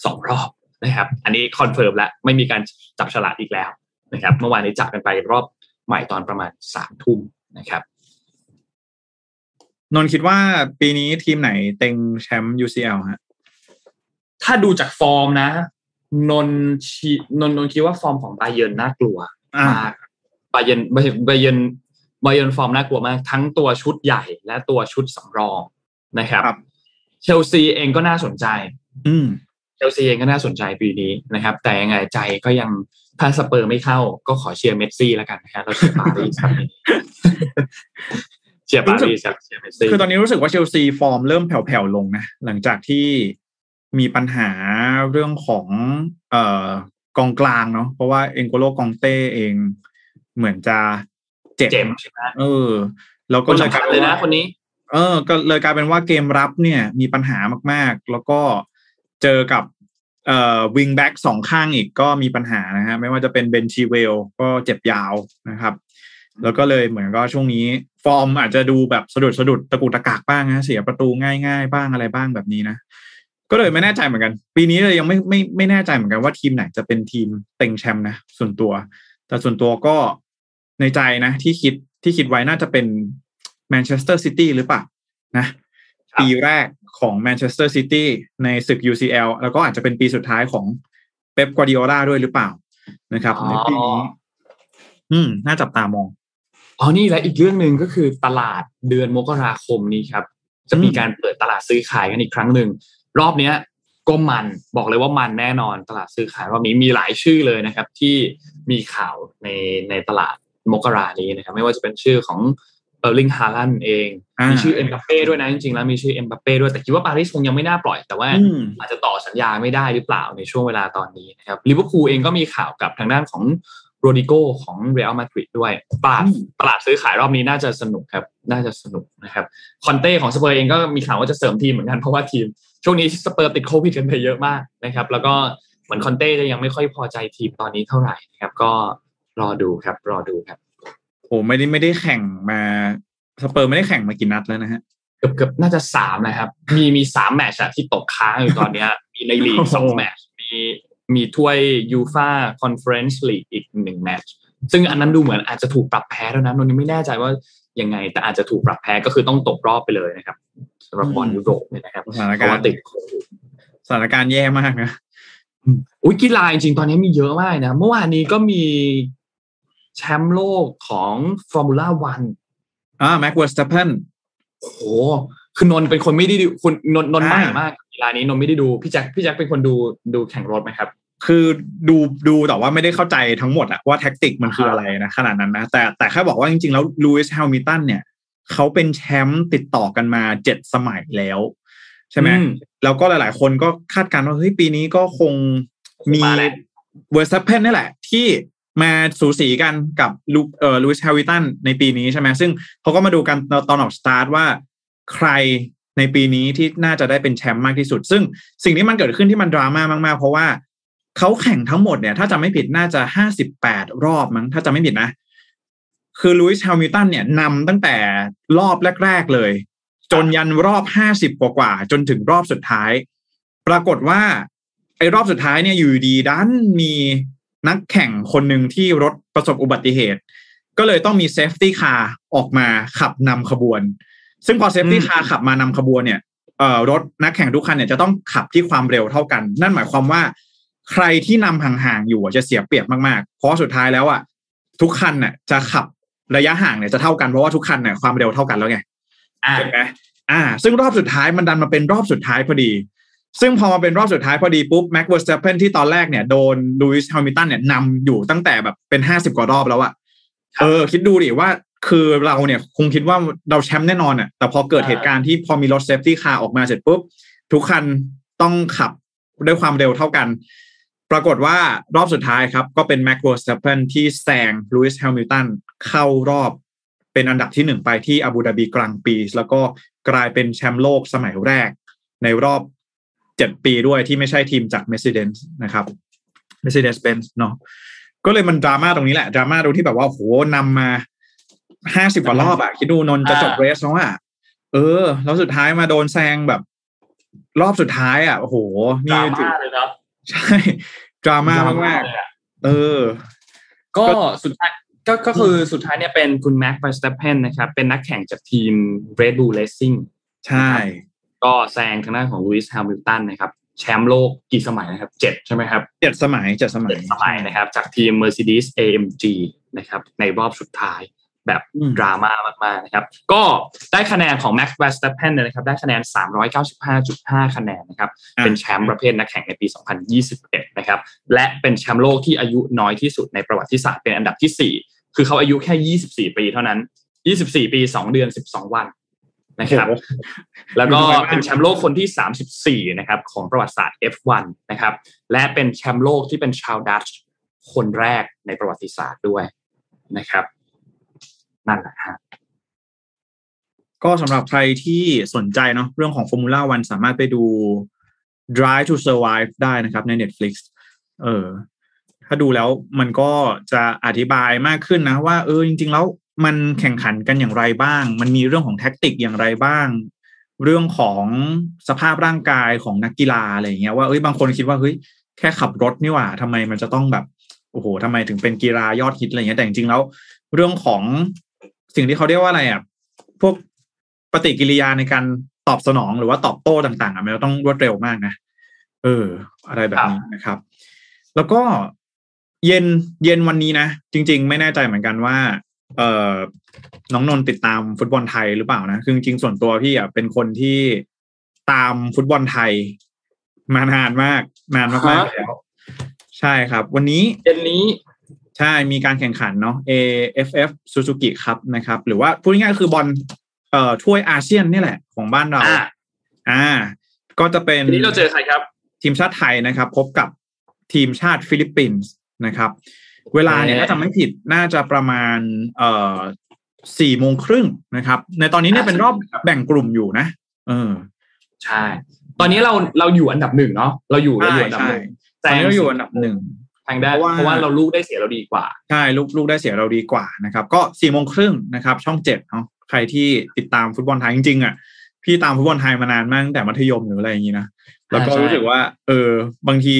Speaker 2: สองรอบนะครับ อันนี้คอนเฟิร์มแล้วไม่มีการจับฉลากอีกแล้วนะครับ เมื่อวานนี้จับกันไปรอบใหม่ตอนประมาณสามทุ่มนะครับ
Speaker 3: นนท์คิดว่าปีนี้ทีมไหนเต็งแชมป์ UCL ฮะ
Speaker 2: ถ้าดูจากฟอร์มนะ นนท์ชีนนท์นนท์คิดว่าฟอร์มของบาเยิร์นน่ากลัว
Speaker 3: อ่าม
Speaker 2: มากบาเยิร์นบาเยิร์น บาเยิร์นบาเยิร์นฟอร์มน่ากลัวมากทั้งตัวชุดใหญ่และตัวชุดสำรองนะครับ
Speaker 3: ครับ
Speaker 2: เชลซีเองก็น่าสนใจ
Speaker 3: อืม
Speaker 2: เชลซีเองก็น่าสนใจปีนี้นะครับ แต่ยังไงใจก็ยังถ้าสเปอร์ไม่เข้า ก็ขอเชียร์เมสซี่แล้วกันนะครับเราเชียร์ปารีสครับเชียร์ปารีสครับเชียร์เมสซี่
Speaker 3: คือตอนนี้รู้สึกว่าเชลซีฟอร์มเริ่มแผ่วๆลงนะหลังจากที่มีปัญหาเรื่องของเอ่อกองกลางเนาะเพราะว่าเอ็นโกโล่ก็องเต้เองเหมือนจะ เจ็บ
Speaker 2: เจมส์ใช่ไหม
Speaker 3: เออแล้วก็เลย
Speaker 2: สำ
Speaker 3: กลาย
Speaker 2: เล
Speaker 3: เป็น
Speaker 2: ว่าคนสำ
Speaker 3: คัญเลยนะ
Speaker 2: คนนี้
Speaker 3: เออ ก็เลยกลายเป็นว่าเกมรับเนี่ย มีปัญหามากๆ แล้วก็เจอกับเอ่อวิงแบ็กสองข้างอีกก็มีปัญหานะฮะไม่ว่าจะเป็นเบนชิลเวลล์ก็เจ็บยาวนะครับ แล้วก็เลยเหมือนก็ช่วงนี้ ฟอร์มอาจจะดูแบบสะดุดสะดุดตะกุกตะกากบ้างนะเสียประตูง่ายๆบ้างอะไรบ้างแบบนี้นะก็เลยไม่แน่ใจเหมือนกัน ปีนี้เลยยังไม่ไม่ไม่แน่ใจเหมือนกันว่าทีมไหนจะเป็นทีมเต็งแชมป์นะส่วนตัว แต่ส่วนตัวก็ ในใจนะ ที่คิดที่คิดไว้น่าจะเป็นแมนเชสเตอร์ซิตี้หรือเปล่านะ
Speaker 2: ครับ
Speaker 3: ปีแรกของแมนเชสเตอร์ซิตี้ในศึก UCL แล้วก็อาจจะเป็นปีสุดท้ายของเป๊ปกัวดิโอลาด้วยหรือเปล่านะครับ
Speaker 2: อ๋อ
Speaker 3: ในปีนี้อืม น่าจับตามอง
Speaker 2: อ๋อนี่และอีกเรื่องหนึ่งก็คือตลาดเดือนมกราคมนี้ครับ จะมี
Speaker 3: อืม
Speaker 2: การเปิดตลาดซื้อขายกันอีกครั้งหนึ่งรอบเนี้ยก็มันบอกเลยว่ามันแน่นอนตลาดซื้อขายรอบนี้มีหลายชื่อเลยนะครับ ที่มีข่าวในในตลาด มกรานี้นะครับ ไม่ว่าจะเป็นชื่อของเออร์ลิงฮาลันเอง
Speaker 3: อ่ามี
Speaker 2: มีชื่อเอ็มบัปเป้ด้วยนะ จริงๆ แล้วมีชื่อเอ็มบัปเป้ด้วยแต่คิดว่าปารีสคงยังไม่น่าปล่อย แต่ว่า
Speaker 3: อืม
Speaker 2: อาจจะต่อสัญญาไม่ได้หรือเปล่าในช่วงเวลาตอนนี้นะครับลิเวอร์พูลเองก็มีข่าวกับทางด้านของโรดิโกของเรอัลมาดริดด้วยตลาด
Speaker 3: อืม
Speaker 2: ตลาดซื้อขายรอบนี้น่าจะสนุกครับ น่าจะสนุกนะครับคอนเต้ของสเปอร์เองก็มีข่าวว่าจะเสริมทีมเหมือนกันเพราะว่าทีม ช่วงนี้สเปอร์ติดโควิดกันไปเยอะมากนะครับ แล้วก็เหมือนคอนเต้จะยังไม่ค่อยพอใจทีมตอนนี้เท่าไหร่นะครับ ก็ รอดูครับ รอดูครับ
Speaker 3: โอ้ไม่ได้ไม่ได้แข่งมาสเปอร์ไม่ได้แข่งมากี่นัดแล้วนะฮะ
Speaker 2: เกือบเกือบน่าจะสามนะครับ มีมีสามแมตช์อะที่ตกค้างอยู่ตอนเนี้ยมีในลีก
Speaker 3: โอ้โห
Speaker 2: สองแมตช์มีมีถ้วยยูฟ่าคอนเฟอเรนซ์ลีกอีกหนึ่งแมตช์ซึ่งอันนั้นดูเหมือนอาจจะถูกปรับแพ้แล้วนะนนท์ยังไม่แน่ใจว่ายังไง แต่อาจจะถูกปรับแพ้ก็คือต้องตกรอบไปเลยนะครับสำหรับบอลยุโรปเนี่ยนะครับเพ
Speaker 3: การ
Speaker 2: ราะว่าสถานการ
Speaker 3: ณ์
Speaker 2: ติดโควิด
Speaker 3: สถานการณ์แย่มากนะ
Speaker 2: อุ้ยกีฬาจริงๆตอนนี้มีเยอะมากนะเมื่อวานนี้ก็มี แชมป์โลกของฟอร์มูล่าวัน
Speaker 3: อ่าแม็กซ์เวอร์สเตปเพน
Speaker 2: โอ้โหคือนนท์เป็นคนไม่ได้ดูคุณนนท์นนท์
Speaker 3: อ่า
Speaker 2: ใหม่มากกีฬานี้นนท์ไม่ได้ดูพี่แจ็คพี่แจ็คเป็นคนดูดูแข่งรถไหมครับ
Speaker 3: คือดูดูแต่ว่าไม่ได้เข้าใจทั้งหมดอะว่าแท็กติกมันคืออะไรนะขนาดนั้นนะ แต่แต่แค่บอกว่าจริงๆ แล้วลูอิสแฮมิลตันเนี่ยเขาเป็นแชมป์ติดต่อกันมาเจ็ดสมัยแล้ว ใช่ไหม
Speaker 2: อืม
Speaker 3: แล้วก็หลายๆ คนก็คาดการณ์ว่าเฮ้ยปีนี้ก็คงมี
Speaker 2: มาแหละ
Speaker 3: เวอร์สเตปเพนนี่แหละ ที่ มาสูสีกันกับลูเอ่อลูอิสแฮมิลตันในปีนี้ใช่ไหมซึ่งเขาก็มาดูกันตอนออกสตาร์ทว่าใครในปีนี้ที่น่าจะได้เป็นแชมป์มากที่สุด ซึ่งสิ่งที่มันเกิดขึ้นที่มันดราม่ามากๆ เพราะว่าเขาแข่งทั้งหมดเนี่ย ถ้าจำไม่ผิดน่าจะห้าสิบแปดรอบมั้งถ้าจำไม่ผิดนะ คือลุยส์แฮมิลตันเนี่ยนำตั้งแต่รอบแรก ๆเลย จนยันรอบห้าสิบกว่าๆจนถึงรอบสุดท้าย ปรากฏว่า ไอ้รอบสุดท้ายเนี่ยอยู่ดีๆดันมี นักแข่งคนหนึ่งที่รถประสบอุบัติเหตุ ก็เลยต้องมี safety car ออกมาขับนำขบวน ซึ่งพอ safety car ขับมานำขบวนเนี่ยเอ่อรถนักแข่งทุกคันเนี่ยจะต้องขับที่ความเร็วเท่ากัน นั่นหมายความว่า ใครที่นำห่างๆอยู่อะจะเสียเปรียบมากๆ เพราะสุดท้ายแล้วอะทุกคันน่ะจะขับระยะห่างเนี่ยจะเท่ากันเพราะว่าทุกคันเนี่ยความเร็วเท่ากันแล้วไง
Speaker 2: อ่า
Speaker 3: ใช่ไหมอ่า ซึ่งรอบสุดท้ายมันดันมาเป็นรอบสุดท้ายพอดี ซึ่งพอมาเป็นรอบสุดท้ายพอดีปุ๊บแม็กซ์เวอร์สเตปเพนที่ตอนแรกเนี่ยโดนลูอิสแฮมิลตันเนี่ยนำอยู่ตั้งแต่แบบเป็นห้าสิบกว่ารอบแล้วอะ
Speaker 2: ครับ
Speaker 3: เออ คิดดูดิว่าคือเราเนี่ยคงคิดว่าเราแชมป์แน่นอนอะแต่พอเกิด
Speaker 2: อ่า
Speaker 3: เหตุการณ์ที่พอมีรถ safety car ออกมาเสร็จปุ๊บ ทุกคันต้องขับด้วยความเร็วเท่ากัน ปรากฏว่ารอบสุดท้ายครับ ก็เป็นแม็กซ์เวอร์สเตปเพนที่แซงลูอิสแฮมิลตันเข้ารอบเป็นอันดับที่หนึ่งไปที่อาบูดาบีกรังด์ปรีซ์ แล้วก็กลายเป็นแชมป์โลกสมัยแรกในรอบ เจ็ดปีด้วยที่ไม่ใช่ทีมจาก Mercedes นะครับ Mercedes-Benz เนาะก็เลยมันดราม่าตรงนี้แหละดราม่าตรงที่แบบว่าโหนำมาห้าสิบกว่ารอบอะคิดดูนนท์จะจบ
Speaker 2: อ่า
Speaker 3: เรสแล้วอะเออ แล้วสุดท้ายมาโดนแซงแบบ รอบสุดท้ายอะโอ้โห
Speaker 2: ดรา
Speaker 3: นี่
Speaker 2: ม่าเลยเนาะ
Speaker 3: ใช่ดราม่ามาก
Speaker 2: เลยอะ
Speaker 3: ๆเออ
Speaker 2: ก็สุดท้ายก็ก็คือสุดท้ายเนี่ยเป็นคุณแม็ก v e r s t a p p e n นะครับ เป็นนักแข่งจากทีม Red Bull Racing
Speaker 3: ใช่
Speaker 2: ก็แซงทางด้านของลุยส์แฮมิลตันนะครับแชมป์โลกกี่สมัยนะครับเจ็ดใช่ไหมครับ
Speaker 3: เจ็ดสมัยเจ็ดสมัย
Speaker 2: เจ็ดสมัยนะครับ จากทีม Mercedes AMG นะครับในรอบสุดท้ายแบบ
Speaker 3: อืม
Speaker 2: ดราม่ามากๆนะครับ ก็ได้คะแนนของ Max Verstappen เนี่ยนะครับ ได้คะแนน 395.5 คะแนนนะครับ
Speaker 3: อะ
Speaker 2: เป็นแชมป์ประเภทนักแข่งในปี 2021 นะครับ และเป็นแชมป์โลกที่อายุน้อยที่สุดในประวัติศาสตร์เป็นอันดับที่ 4 คือเขาอายุแค่ 24 ปีเท่านั้น 24 ปี 2 เดือน 12 วัน นะครับ
Speaker 3: โอ้โห
Speaker 2: แล้วก็
Speaker 3: ดูน้อยมาก
Speaker 2: เป็นแชมป์โลกคนที่ 34 นะครับ ของประวัติศาสตร์ F1 นะครับ และเป็นแชมป์โลกที่เป็นชาวดัตช์คนแรกในประวัติศาสตร์ด้วยนะครับ นั่นแหละฮะ
Speaker 3: ก็สำหรับใครที่สนใจเนาะเรื่องของ Formula One สามารถไปดู Drive to Survive ได้นะครับใน Netflix เออ ถ้าดูแล้วมันก็จะอธิบายมากขึ้นนะว่า เออจริง ๆ แล้ว มันแข่งขันกันอย่างไรบ้าง มันมีเรื่องของแท็กติกอย่างไรบ้าง เรื่องของสภาพร่างกายของนักกีฬาอะไรอย่างเงี้ยว่าเอ้ยบางคนคิดว่าเฮ้ยแค่ขับรถนี่หว่าทำไมมันจะต้องแบบโอ้โหทำไมถึงเป็นกีฬายอดฮิตอะไรเงี้ยแต่จริงๆแล้ว เรื่องของสิ่งที่เขาเรียกว่าอะไรอะพวกปฏิกิริยาในการตอบสนองหรือว่าตอบโต้ต่างๆอะมันต้องรวดเร็วมากนะเออ อะไรแบบนี้นะครับ แล้วก็เย็นเย็นวันนี้นะจริง ๆ ไม่แน่ใจเหมือนกันว่า เออน้องนนท์ติดตามฟุตบอลไทยหรือเปล่านะ คือจริงๆส่วนตัวพี่อะเป็นคนที่ตามฟุตบอลไทย มานานมาก นานมากๆแล้ว ใช่ครับ วันนี้
Speaker 2: เย็นนี้
Speaker 3: ใช่มีการแข่งขันเนาะ AFF Suzuki ครับนะครับ หรือว่าพูดง่ายๆคือบอลเอ่อถ้วยอาเซียนนี่แหละ ของบ้านเรา
Speaker 2: อ่า
Speaker 3: อ่าก็จะเป็น
Speaker 2: ทีนี้เราเจอใครครับ
Speaker 3: ทีมชาติไทยนะครับ พบกับทีมชาติฟิลิปปินส์นะครับ เวลาเนี่ย
Speaker 2: เอ่อ
Speaker 3: ถ้าจำไม่ผิดน่าจะประมาณ เอ่อสี่โมงครึ่งนะครับ ในตอนนี้เนี่ยเป็นรอบแบ่งกลุ่มอยู่นะ เออ
Speaker 2: ใช่ ตอนนี้เราเราอยู่อันดับหนึ่งเนาะเราอยู่เราอยู่อันดับ
Speaker 3: ใช่
Speaker 2: หนึ่ง
Speaker 3: ตอนนี้เราอยู่อันดับหนึ่ง
Speaker 2: ทางด้าน
Speaker 3: เพราะว่า
Speaker 2: เพราะว่าเราลูกได้เสียเราดีกว่า
Speaker 3: ใช่ลูกลูกได้เสียเราดีกว่านะครับ ก็สี่โมงครึ่งนะครับ ช่องเจ็ดเนาะใครที่ติดตามฟุตบอลไทยจริงๆอะพี่ตามฟุตบอลไทยมานานมากตั้งแต่มัธยมหรืออะไรอย่างนี้นะแล้วก็
Speaker 2: ใช่
Speaker 3: รู้สึกว่า เออ บางที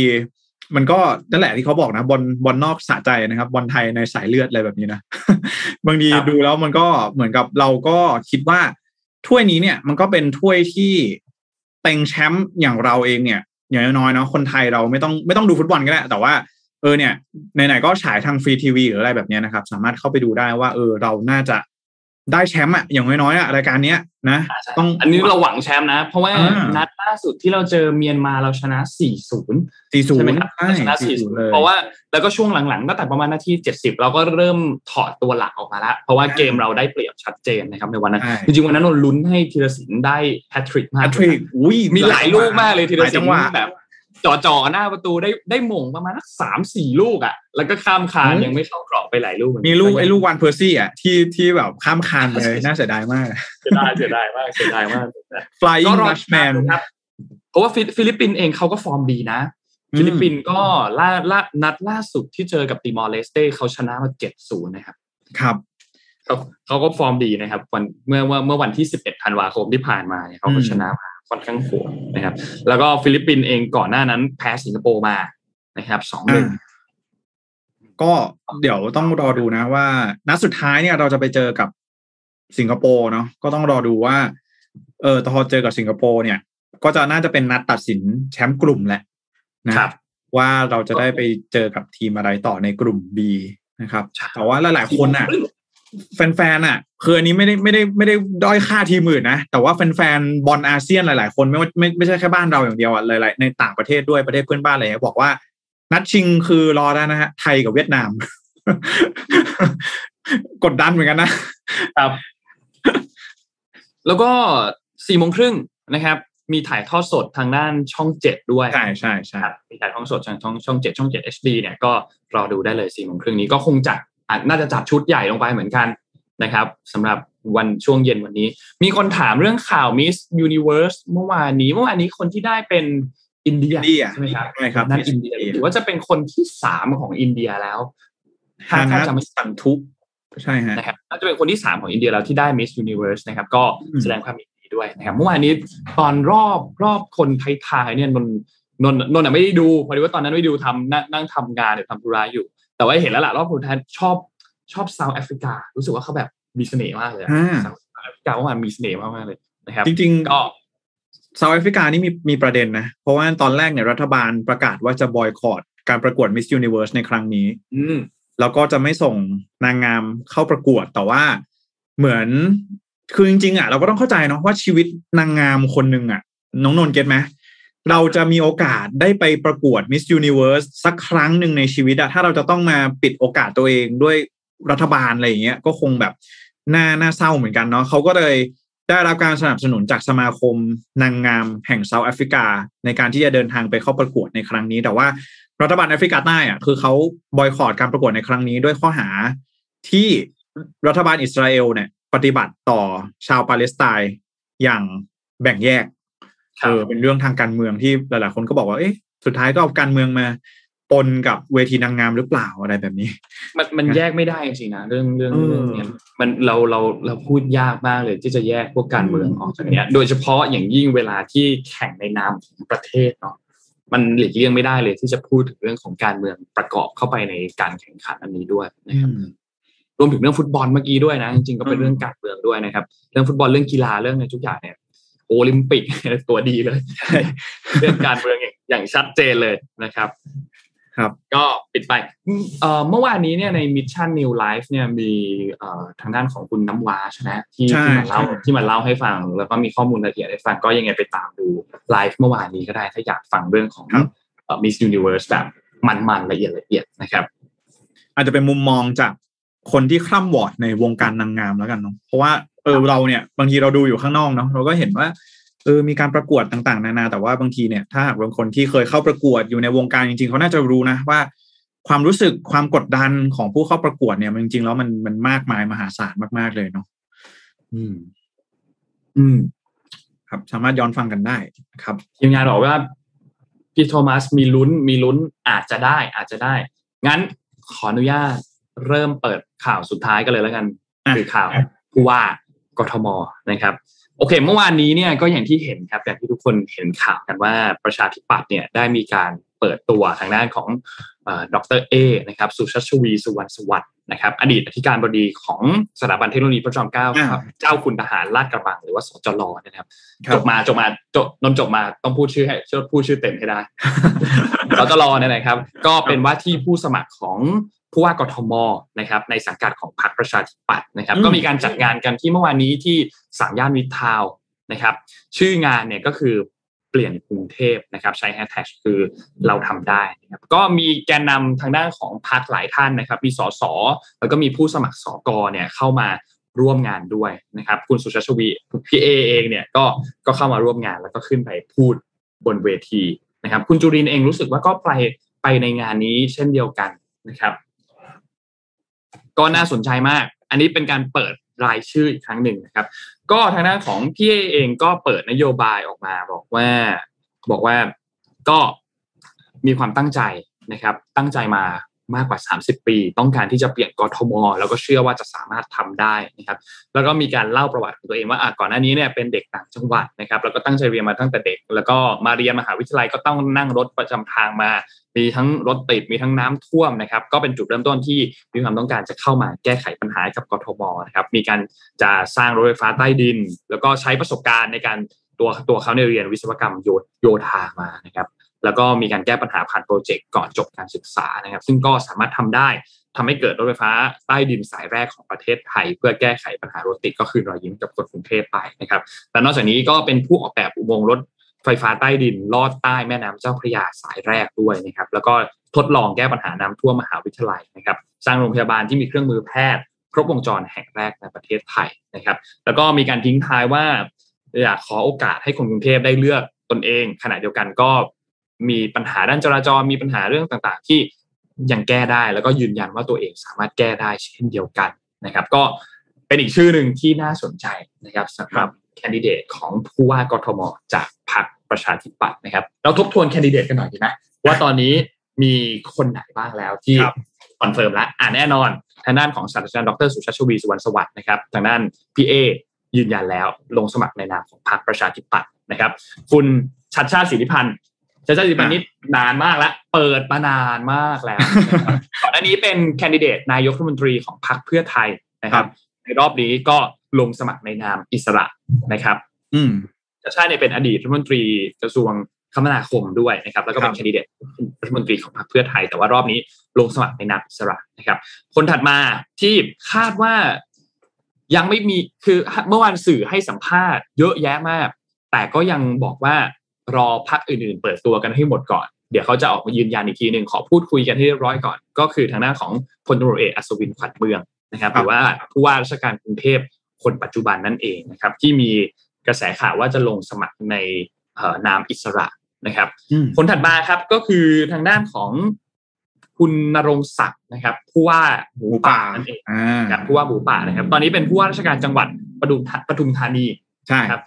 Speaker 3: มันก็นั่นแหละที่เขาบอกนะบอลบอลนอกสะใจนะครับบอลไทยในสายเลือดอะไรแบบนี้นะบางทีดูแล้วมันก็เหมือนกับเราก็คิดว่าถ้วยนี้เนี่ย มันก็เป็นถ้วยที่เต็งแชมป์อย่างเราเองเนี่ยอย่างน้อยๆเนาะคนไทยเราไม่ต้องไม่ต้องดูฟุตบอลก็ได้แต่ว่าเออเนี่ยไหนๆก็ฉายทางฟรีทีวีหรืออะไรแบบเนี้ยนะครับ สามารถเข้าไปดูได้ว่า เออเราน่าจะ ได้แชมป์อะอย่างน้อยๆอะรายการเนี้ยนะ
Speaker 2: อ่าใช่
Speaker 3: ต้อง
Speaker 2: อันนี้เราหวังแชมป์นะ เพราะว่า
Speaker 3: อ่า
Speaker 2: นัดล่าสุดที่เราเจอเมียนมาเราชนะ 4-0
Speaker 3: สี่ศูน
Speaker 2: ใช่ไหม
Speaker 3: ย์
Speaker 2: ครับ
Speaker 3: ใช่
Speaker 2: เราชนะ
Speaker 3: สี่ศูนย์เลย
Speaker 2: 4-0 เพราะว่าแล้วก็ช่วงหลังๆตั้งแต่ประมาณนาที 70 เราก็เริ่มถอดตัวหลักออกมาแล้วเพราะว่าเกมเราได้เปรียบชัดเจนนะครับในวันนั้น
Speaker 3: ใช่
Speaker 2: จริงๆ วันนั้นเราลุ้นให้ธีรศิลป์ได้แฮตทริกมา
Speaker 3: แฮ
Speaker 2: ก
Speaker 3: ตทริกอุ้ย
Speaker 2: มีหลายลูกมากเลยธีร
Speaker 3: หลาย
Speaker 2: ศิ
Speaker 3: จั
Speaker 2: ล
Speaker 3: งหวะ
Speaker 2: ป์แบบ จ่อๆหน้าประตูได้ได้หม่งประมาณสักสามสี่ลูกอะ แล้วก็ข้ามคาน
Speaker 3: อืม
Speaker 2: ยังไม่เข้ากรอบไปหลายลูกเหอนน
Speaker 3: มีลูกไอ้ลูกวันเพอร์ซี่อะที่ที่แบบข้ามคานไปเลยน่าเสียดายมาก
Speaker 2: เสียดายเสียดายมากเสียดายมาก
Speaker 3: Flying
Speaker 2: ก็รอ
Speaker 3: Dutchman
Speaker 2: ครับเพราะว่าฟิลิฟิลิปปินส์เองเขาก็ฟอร์มดีนะ
Speaker 3: อืม
Speaker 2: ฟิลิปปินส์ก็ล่าล่านัดล่าสุดที่เจอกับติมอร์เลสเต้เขาชนะมาเจ็ดศูนย์นะครับ
Speaker 3: ครับ
Speaker 2: เขาเขาก็ฟอร์มดีนะครับ วันเมื่อเมื่อเมื่อวันที่สิบเอ็ดธันวาคมที่ผ่านมาเนี่ยเขาก็
Speaker 3: อืม
Speaker 2: ชนะมา ค่อนข้างโหดนะครับ แล้วก็ฟิลิปปินส์เองก่อนหน้านั้นแพ้สิงคโปร์มานะครับสองหนึ่ง
Speaker 3: อ่าก็เดี๋ยวต้องรอดูนะว่า นัดสุดท้ายเนี่ยเราจะไปเจอกับสิงคโปร์เนาะก็ต้องรอดูว่า เออพอเจอกับสิงคโปร์เนี่ย ก็จะน่าจะเป็นนัดตัดสินแชมป์กลุ่มแหละนะครับ ว่าเราจะได้ไปเจอกับทีมอะไรต่อในกลุ่ม B นะครับ
Speaker 2: ใช่
Speaker 3: แต่ว่าหลายๆคนอะ แฟนๆอะคืออันนี้ไม่ได้ไม่ได้ไม่ได้ด้อยค่าทีมอื่นนะ แต่ว่าแฟนๆบอลอาเซียนหลาย ๆ คนไม่ว่าไม่ไม่ใช่แค่บ้านเราอย่างเดียวอะหลายๆในต่างประเทศด้วยประเทศเพื่อนบ้านอะไรเงี้ยบอกว่า นัดชิงคือรอได้นะฮะไทยกับเวียดนาม กดดันเหมือนกันนะ
Speaker 2: ครับ แล้วก็สี่โมงครึ่งนะครับ มีถ่ายทอดสดทางด้านช่องเจ็ดด้วย
Speaker 3: ใช่ใช่ใช่
Speaker 2: ครับมีถ่ายทอดสดทางช่องช่องเจ็ดช่องเจ็ด HD เนี่ยก็รอดูได้เลยสี่โมงครึ่งนี้ก็คงจัด อะน่าจะจัดชุดใหญ่ลงไปเหมือนกันนะครับสำหรับวันช่วงเย็นวันนี้ มีคนถามเรื่องข่าว Miss Universe เมื่อวานนี้เมื่อวานนี้คนที่ได้เป็นอินเดีย
Speaker 3: อินเดีย
Speaker 2: ใช่ไหมครับ
Speaker 3: ใช่ครับ
Speaker 2: นั่นอินเดียถือว่าจะเป็นคนที่สามของอินเดียแล้วถ้าถ้าจะไม่
Speaker 3: ฮาร์นาซสันธู ใช่ฮะ
Speaker 2: นะครับน่าจะเป็นคนที่สามของอินเดียแล้วที่ได้ Miss Universe นะครับ ก็
Speaker 3: อืม
Speaker 2: แสดงความยินดีด้วยนะครับเมื่อวานนี้ตอนรอบรอบคนท้ายๆเนี่ยนนนนนนท์อะไม่ได้ดูพอดีว่าตอนนั้นไม่ได้ดูทำนั่งนั่งทำงานหรือทำธุระอยู่ แต่ว่าเห็นแล้วล่ะรอบคนท้ายชอบชอบเซาท์แอฟริกา รู้สึกว่าเขาแบบมีเสน่ห์มากเลย
Speaker 3: อ่า
Speaker 2: เซาท์แอฟริกาเมื่อวานมีเสน่ห์มากๆเลยนะครับ
Speaker 3: จริง
Speaker 2: ก็
Speaker 3: ๆเซาท์แอฟริกานี่มีมีประเด็นนะ เพราะว่าตอนแรกเนี่ยรัฐบาลประกาศว่าจะบอยคอรดการประกวด Miss Universe ในครั้งนี้
Speaker 2: อืม
Speaker 3: แล้วก็จะไม่ส่งนางงามเข้าประกวดแต่ว่าเหมือนคือจริงๆอะเราก็ต้องเข้าใจเนาะว่าชีวิตนางงามคนหนึ่งอะ น้องนนท์เก็ตไหม เราจะมีโอกาสได้ไปประกวด Miss Universe สักครั้งหนึ่งในชีวิตอะถ้าเราจะต้องมาปิดโอกาสตัวเองด้วยรัฐบาลอะไรอย่างเงี้ยก็คงแบบน่าน่าเศร้าเหมือนกันเนาะเขาก็เลยได้รับการสนับสนุนจากสมาคมนางงามแห่งเซาท์แอฟริกา ในการที่จะเดินทางไปเข้าประกวดในครั้งนี้ แต่ว่ารัฐบาลแอฟริกาใต้อะคือเขาบอยคอรดการประกวดในครั้งนี้ด้วยข้อหาที่รัฐบาลอิสราเอลเนี่ย ปฏิบัติต่อชาวปาเลสไตน์อย่างแบ่งแยก เออเป็นเรื่องทางการเมืองที่หลายๆคนก็บอกว่าเอ๊ะสุดท้ายก็เอาการเมืองมาปนกับเวทีนางงามหรือเปล่าอะไรแบบนี้
Speaker 2: มันมันแยกไม่ได้จริงๆนะเรื่องเรื่อง
Speaker 3: เออ
Speaker 2: เรื่องเนี้ยมันเราเราเราพูดยากมากเลยที่จะแยกพวกการเมืองออกจากเนี้ย โดยเฉพาะอย่างยิ่งเวลาที่แข่งในนามของประเทศเนาะมันหลีกเลี่ยงไม่ได้เลยที่จะพูดถึงเรื่องของการเมืองประกอบเข้าไปในการแข่งขันอันนี้ด้วยนะครับรวมถึงเรื่องฟุตบอลเมื่อกี้ด้วยนะจริงๆก็เป็น
Speaker 3: อืม
Speaker 2: เรื่องการเมืองด้วยนะครับ เรื่องฟุตบอลเรื่องกีฬาเรื่องอะไรทุกอย่างเนี่ย โอลิมปิกตัวดีเลยเรื่องการเมืองอย่างอย่างชัดเจนเลยนะครับ
Speaker 3: ครับ
Speaker 2: ก็ปิดไปอืมเอ่อเมื่อวานนี้เนี่ยใน Mission New Life เนี่ยมีเอ่อทางด้านของคุณน้ำว้าใช่ไหมที่
Speaker 3: ใช่
Speaker 2: ที่มาเล่า
Speaker 3: ใช่
Speaker 2: ที่มาเล่าให้ฟัง แล้วก็มีข้อมูลละเอียดให้ฟังก็ยังไงไปตามดูไลฟ์เมื่อวานนี้ก็ได้ถ้าอยากฟังเรื่องของเอ่อ Miss Universe แบบมันๆละเอียดละเอียดนะครับ
Speaker 3: อาจจะเป็นมุมมองจากคนที่คร่ำวอร์ดในวงการนางงามแล้วกันเนาะเพราะว่า เออเราเนี่ยบางทีเราดูอยู่ข้างนอกเนาะเราก็เห็นว่าเออมีการประกวดต่างๆ นานา แต่ว่าบางทีเนี่ยถ้าหากบางคนที่เคยเข้าประกวดอยู่ในวงการจริงๆ เขาน่าจะรู้นะว่า ความรู้สึกความกดดันของผู้เข้าประกวดเนี่ยมันจริงๆแล้วมันมันมากมายมหาศาลมากๆเลยเนาะอืม
Speaker 2: อืม
Speaker 3: ครับสามารถย้อนฟังกันได้นะครับ
Speaker 2: ทีมงานบอกว่าพี่โทมัสมีลุ้นมีลุ้นอาจจะได้ อาจจะได้ งั้นขออนุญาตเริ่มเปิดข่าวสุดท้ายกันเลยแล้วกัน
Speaker 3: อะ
Speaker 2: คือข่าวผู้ว่า กทมนะครับโอเค เมื่อวานนี้เนี่ยก็อย่างที่เห็นครับอย่างที่ทุกคนเห็นข่าวกันว่าประชาธิปัตย์เนี่ยได้มีการเปิดตัวทางด้านของดรเอนะครับสุชัชวีสุวรรณสวัสดิ์นะครับ อดีตอธิการบดีของสถาบันเทคโนโลยีพระจอมเกล้า
Speaker 3: อ่า
Speaker 2: ครับเจ้าคุณทหารลาดกระบังหรือว่าสจลนะครับ
Speaker 3: ครั
Speaker 2: จ
Speaker 3: บ
Speaker 2: บมาจบมาจบนนท์จบมาต้องพูดชื่อให้ช่วยพูดชื่อเต็มให้ได้เราจะรอเนี่ยนะครับ ก็เป็นว่าที่ผู้สมัครของ ผู้ว่ากทมนะครับในสังกัดของพรรคประชาธิปัตย์นะครับ ก็มีการจัดงานกันที่เมื่อวานนี้ที่สามย่านวิทาวน์นะครับ ชื่องานเนี่ยก็คือเปลี่ยนกรุงเทพนะครับใช้แฮชแท็กคือเราทำได้นะครับก็มีแกนนำทางด้านของพรรคหลายท่านนะครับ มีสสแล้วก็มีผู้สมัครสกเนี่ยเข้ามาร่วมงานด้วยนะครับ คุณสุชาชวีพี่เอเองเนี่ยก็ก็เข้ามาร่วมงานแล้วก็ขึ้นไปพูดบนเวทีนะครับ คุณจุรินเองรู้สึกว่าก็ไปไปในงานนี้เช่นเดียวกันนะครับ ก็น่าสนใจมาก อันนี้เป็นการเปิดรายชื่ออีกครั้งหนึ่งนะครับ ก็ทางด้านของพี่เอเองก็เปิดนโยบายออกมา บอกว่าบอกว่าก็มีความตั้งใจนะครับ ตั้งใจมา มากกว่า 30 ปี ต้องการที่จะเปลี่ยนกทม แล้วก็เชื่อว่าจะสามารถทำได้นะครับ แล้วก็มีการเล่าประวัติของตัวเองว่าอะก่อนหน้านี้เนี่ยเป็นเด็กต่างจังหวัดนะครับ แล้วก็ตั้งใจเรียนมาตั้งแต่เด็ก แล้วก็มาเรียนมหาวิทยาลัยก็ต้องนั่งรถประจำทางมา มีทั้งรถติดมีทั้งน้ำท่วมนะครับ ก็เป็นจุดเริ่มต้นที่มีความต้องการจะเข้ามาแก้ไขปัญหากับกทมนะครับ มีการจะสร้างรถไฟฟ้าใต้ดิน แล้วก็ใช้ประสบการณ์ในการตัวตัวเขาในเรียนวิศวกรรมโยโยธามานะครับ แล้วก็มีการแก้ปัญหาผ่านโปรเจกต์ก่อนจบการศึกษานะครับ ซึ่งก็สามารถทำได้ทำให้เกิดรถไฟฟ้าใต้ดินสายแรกของประเทศไทย เพื่อแก้ไขปัญหารถติดก็คือรอยยิ้มกับคนกรุงเทพไปนะครับและนอกจากนี้ก็เป็นผู้ออกแบบอุโมงค์รถไฟฟ้าใต้ดินลอดใต้แม่น้ำเจ้าพระยาสายแรกด้วยนะครับ แล้วก็ทดลองแก้ปัญหาน้ำท่วมมหาวิทยาลัยนะครับ สร้างโรงพยาบาลที่มีเครื่องมือแพทย์ ครบวงจรแห่งแรกในประเทศไทยนะครับ แล้วก็มีการทิ้งท้ายว่าอยากขอโอกาสให้คนกรุงเทพได้เลือกตนเอง ขณะเดียวกันก็ มีปัญหาด้านจราจรมีปัญหาเรื่องต่างๆ ที่ยังแก้ได้แล้วก็ยืนยันว่าตัวเองสามารถแก้ได้เช่นเดียวกันนะครับ ก็เป็นอีกชื่อหนึ่งที่น่าสนใจนะครับสำหรับแคนดิเดตของผู้ว่ากทมจากพรรคประชาธิปัตย์นะครับ เราทบทวนแคนดิเดตกันหน่อยดีไหมว่าตอนนี้มีคนไหนบ้างแล้วที่ confirm แล้วอ่าแน่นอนทางด้านของศาสตราจารย์ดรสุชัชวีร์ สุวรรณสวัสดิ์นะครับทางด้านพี่เอ้ยืนยันแล้วลงสมัครในนามของพรรคประชาธิปัตย์นะครับ คุณชัดชาติสิทธิพันธ์ ชัดชาติสิทธิพันธ์นี่นานมากแล้ว เปิดมานานมากแล้วก่อนหน้านี้เป็นแคนดิเดตนายกรัฐมนตรีของพรรคเพื่อไทยนะครับ ในรอบนี้ก็ลงสมัครในนามอิสระนะครับ
Speaker 3: อืม
Speaker 2: ชัดชาติเนี่ยเป็นอดีตรัฐมนตรีกระทรวงคมนาคมด้วยนะครับ แล้วก็เป็นแคนดิเดตรัฐมนตรีของพรรคเพื่อไทย แต่ว่ารอบนี้ลงสมัครในนามอิสระนะครับ คนถัดมาที่คาดว่ายังไม่มีคือเมื่อวานสื่อให้สัมภาษณ์เยอะแยะมาก แต่ก็ยังบอกว่า รอพักอื่นๆ เปิดตัวกันให้หมดก่อน เดี๋ยวเขาจะออกมายืนยันอีกทีหนึ่งขอพูดคุยกันให้เรียบร้อยก่อน ก็คือทางหน้าของพลตำรวจเอกอัศวินขวัญเมืองนะครับหรือว่าผู้ว่าราชการกรุงเทพคนปัจจุบันนั่นเองนะครับ ที่มีกระแสข่าวว่าจะลงสมัครในนามอิสระนะครับ คนถัดมาครับก็คือทางด้านของคุณนรงศักดิ์นะครับผู้ว่าหมูป่านั่นเองครับผู้ว่าหมูป่านะครับ ตอนนี้เป็นผู้ว่าราชการจังหวัดปทุมปทุมธานี
Speaker 3: ใช่
Speaker 2: ครับ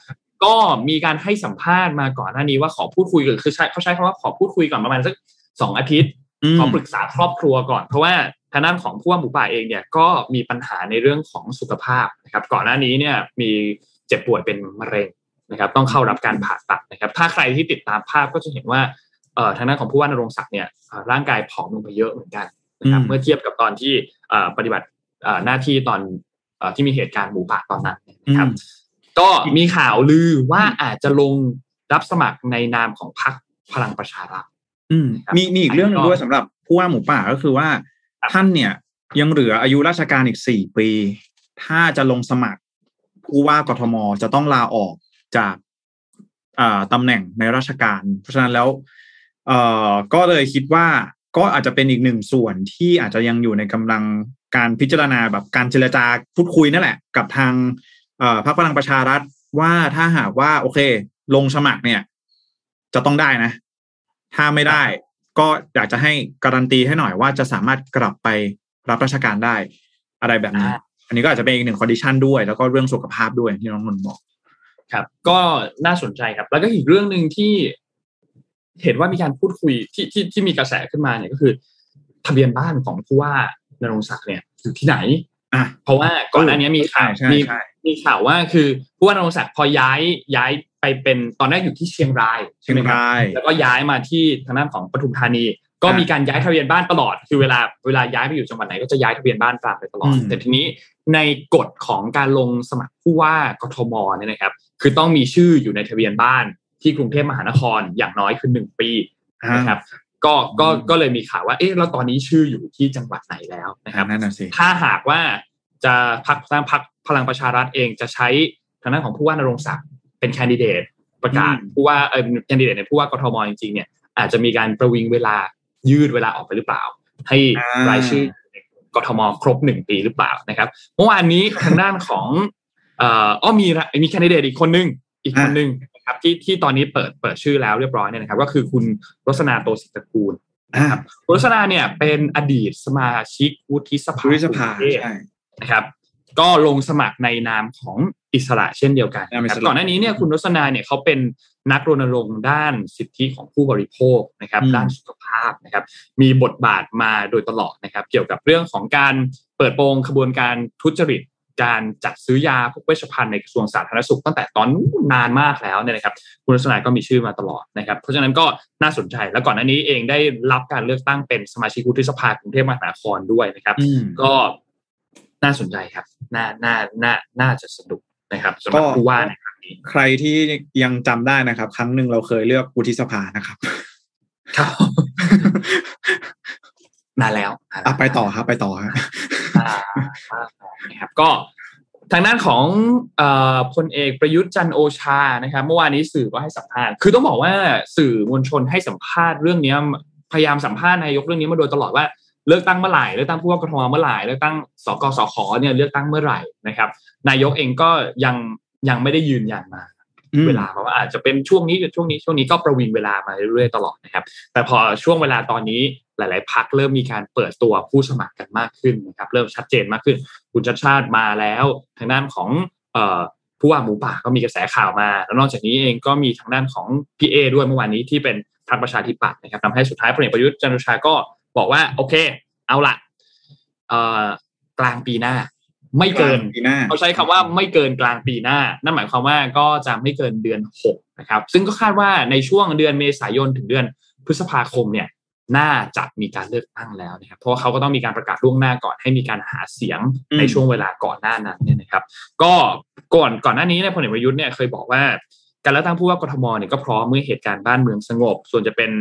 Speaker 2: ก็มีการให้สัมภาษณ์มาก่อนหน้านี้ว่าขอพูดคุยกันคือใช้เขาใช้คำว่าขอพูดคุยก่อนประมาณสักสองอาทิตย์ขอปรึกษาครอบครัวก่อน เพราะว่าทางด้านของผู้ว่าหมูป่าเองเนี่ยก็มีปัญหาในเรื่องของสุขภาพนะครับ ก่อนหน้านี้เนี่ยมีเจ็บป่วยเป็นมะเร็งนะครับ ต้องเข้ารับการผ่าตัดนะครับ ถ้าใครที่ติดตามภาพก็จะเห็นว่าเอ่อทางด้านของผู้ว่านรงศักดิ์เนี่ยร่างกายผอมลงไปเยอะเหมือนกันนะครับเมื่อเทียบกับตอนที่ปฏิบัติหน้าที่ตอนที่มีเหตุการณ์หมูป่าตอนนั้นนะครับ ก็มีข่าวลือว่าอาจจะลงรับสมัครในนามของพรรคพลังประชารัฐ
Speaker 3: อืมมีมีอีกเรื่องหนึงด้วยสำหรับผู้ว่าหมูป่าก็คือว่าท่านเนี่ยยังเหลืออายุราชการอีกสี่ปี ถ้าจะลงสมัคร ผู้ว่ากทมจะต้องลาออกจากตำแหน่งในราชการ เพราะฉะนั้นแล้วเอ่อก็เลยคิดว่าก็อาจจะเป็นอีกหนึ่งส่วนที่อาจจะยังอยู่ในกำลังการพิจารณาแบบการเจรจาพูดคุยนั่นแหละ กับทางเอ่อ พรรคพลังประชารัฐว่าถ้าหากว่า โอเค ลงสมัครเนี่ย จะต้องได้นะ ถ้าไม่ได้ ก็อยากจะให้การันตีให้หน่อยว่าจะสามารถกลับไปรับราชการได้อะไรแบบนี้ อันนี้ก็อาจจะเป็นอีกหนึ่ง condition ด้วย แล้วก็เรื่องสุขภาพด้วยที่น้องนนท์บอก
Speaker 2: ครับ ก็น่าสนใจครับ แล้วก็อีกเรื่องหนึ่งที่เห็นว่ามีการพูดคุยที่ที่ที่มีกระแสขึ้นมาเนี่ยก็คือ ทะเบียนบ้านของผู้ว่าณรงค์ศักดิ์เนี่ยอยู่ที่ไหน
Speaker 3: อะ
Speaker 2: เพราะว่าก่อนหน้านี้มีข่าว
Speaker 3: ใช่
Speaker 2: มี
Speaker 3: ใช่
Speaker 2: มีข่าวว่าคือผู้ว่าณรงค์ศักดิ์พอย้ายย้ายไปเป็นตอนแรกอยู่ที่เชียงราย
Speaker 3: เชียง
Speaker 2: ใช่ไหมครับ
Speaker 3: ราย
Speaker 2: แล้วก็ย้ายมาที่ทางด้านของปทุมธานี ก็
Speaker 3: อ่ามี
Speaker 2: มีการย้ายทะเบียนบ้านตลอด คือเวลาเวลาย้ายไปอยู่จังหวัดไหนก็จะย้ายทะเบียนบ้านตามไปตลอด
Speaker 3: อืม
Speaker 2: แต่ทีนี้ในกฎของการลงสมัครผู้ว่ากทมเนี่ยนะครับ คือต้องมีชื่ออยู่ในทะเบียนบ้านที่กรุงเทพมหานครอย่างน้อยคือหนึ่งปีนะครับ ก็ก็ก็เลยมีข่าวว่าเอ๊ะแล้วตอนนี้ชื่ออยู่ที่จังหวัดไหนแล้วนะครับ
Speaker 3: นั่นน่ะสิ
Speaker 2: ถ้าหากว่าจะพักทางพักพลังประชารัฐเองจะใช้ทางด้านของผู้ว่านรงศักดิ์เป็นแคนดิเดตประกาศผู้ว่าเออแคนดิเดตในผู้ว่ากทมจริงๆเนี่ยอาจจะมีการประวิงเวลายืดเวลาออกไปหรือเปล่า ให้รายชื่อกทมครบหนึ่งปีหรือเปล่านะครับเมื่อวานนี้ทางด้านของเอ่ออ้อมีมีแคนดิเดตอีกคนนึงอีกคนนึงนะ ครับที่ที่ตอนนี้เปิดเปิดชื่อแล้วเรียบร้อยเนี่ยนะครับ ก็คือคุณรสนาโตศิตระกูล
Speaker 3: อ่า
Speaker 2: คุณรสนาเนี่ยเป็นอดีตสมาชิกวุฒิสภา
Speaker 3: ภูริสภา
Speaker 2: กรุงเทพ
Speaker 3: ใช่
Speaker 2: นะครับ ก็ลงสมัครในนามของอิสระเช่นเดียวกัน
Speaker 3: นามอิ
Speaker 2: นะค
Speaker 3: ส
Speaker 2: รับ
Speaker 3: ระ
Speaker 2: ก่อนหน้านี้เนี่ยคุณรสนาเนี่ยเขาเป็นนักรณรงค์ด้านสิทธิของผู้บริโภคนะครับ ด้านสุขภาพนะครับ มีบทบาทมาโดยตลอดนะครับ เกี่ยวกับเรื่องของการเปิดโปงขบวนการทุจริต การจัดซื้อยาพวกเวชภัณฑ์ในกระทรวงสาธารณสุขตั้งแต่ตอนนู้นนานมากแล้วเนี่ยนะครับ คุณลักษณะก็มีชื่อมาตลอดนะครับ เพราะฉะนั้นก็น่าสนใจแล้วก่อนหน้านี้เองได้รับการเลือกตั้งเป็นสมาชิกวุฒิสภากรุงเทพมหานครด้วยนะครับ
Speaker 3: อืม
Speaker 2: ก็น่าสนใจครับ น่า น่า น่า น่าจะสนุกนะครับสำหรับ
Speaker 3: ก็
Speaker 2: ผู้ว่าในครั้งนี้
Speaker 3: ใครที่ยังจำได้นะครับ ครั้งหนึ่งเราเคยเลือกวุฒิสภานะครับ
Speaker 2: ครับ นานแล้วนานแล้ว
Speaker 3: อะไปต่อครับไปต่อครับ
Speaker 2: อ่านะครับก็ทางด้านของเอ่อพลเอกประยุทธ์จันทร์โอชานะครับ เมื่อวานนี้สื่อก็ให้สัมภาษณ์ คือต้องบอกว่าสื่อมวลชนให้สัมภาษณ์เรื่องเนี้ยพยายามสัมภาษณ์นายกเรื่องนี้มาโดยตลอดว่าเลือกตั้งเมื่อไหร่เลือกตั้งผู้ว่ากทมเมื่อไหร่เลือกตั้งสกสขเนี่ยเลือกตั้งเมื่อไหร่นะครับ นายกเองก็ยังยังไม่ได้ยืนยันมา
Speaker 3: อืม
Speaker 2: เวลาเพราะว่าอาจจะเป็นช่วงนี้หรือช่วงนี้ช่วงนี้ก็ประวิงเวลามาเรื่อยๆตลอดนะครับ แต่พอช่วงเวลาตอนนี้ หลาย ๆ พักเริ่มมีการเปิดตัวผู้สมัครกันมากขึ้นนะครับเริ่มชัดเจนมากขึ้น คุณชัดชาติมาแล้ว ทางด้านของเอ่อผู้ว่าหมูป่าก็มีกระแสข่าวมา แล้วนอกจากนี้เองก็มีทางด้านของพี่เอด้วยเมื่อวานนี้ที่เป็นพรรคประชาธิปัตย์นะครับทำให้สุดท้ายพลเอกประยุทธ์จันทร์โอชาก็บอกว่าโอเค เอาละเอ่อกลางปีหน้า ไม่เกิน
Speaker 3: ปีหน้า
Speaker 2: เขาใช้คำว่าไม่เกินกลางปีหน้า นั่นหมายความว่าก็จะไม่เกินเดือนหกนะครับ ซึ่งก็คาดว่าในช่วงเดือนเมษายนถึงเดือนพฤษภาคมเนี่ย น่าจะมีการเลือกตั้งแล้วนะครับเพราะว่าเขาก็ต้องมีการประกาศล่วงหน้าก่อนให้มีการหาเสียง
Speaker 3: อืม
Speaker 2: ในช่วงเวลาก่อนหน้านั้นเนี่ยนะครับ ก็ก่อนก่อนหน้านี้เนี่ยพลเอกประยุทธ์เนี่ยเคยบอกว่า การเลือกตั้งผู้ว่ากทมเนี่ยก็พร้อมเมื่อเหตุการณ์บ้านเมืองสงบ ส่วนจะเป็น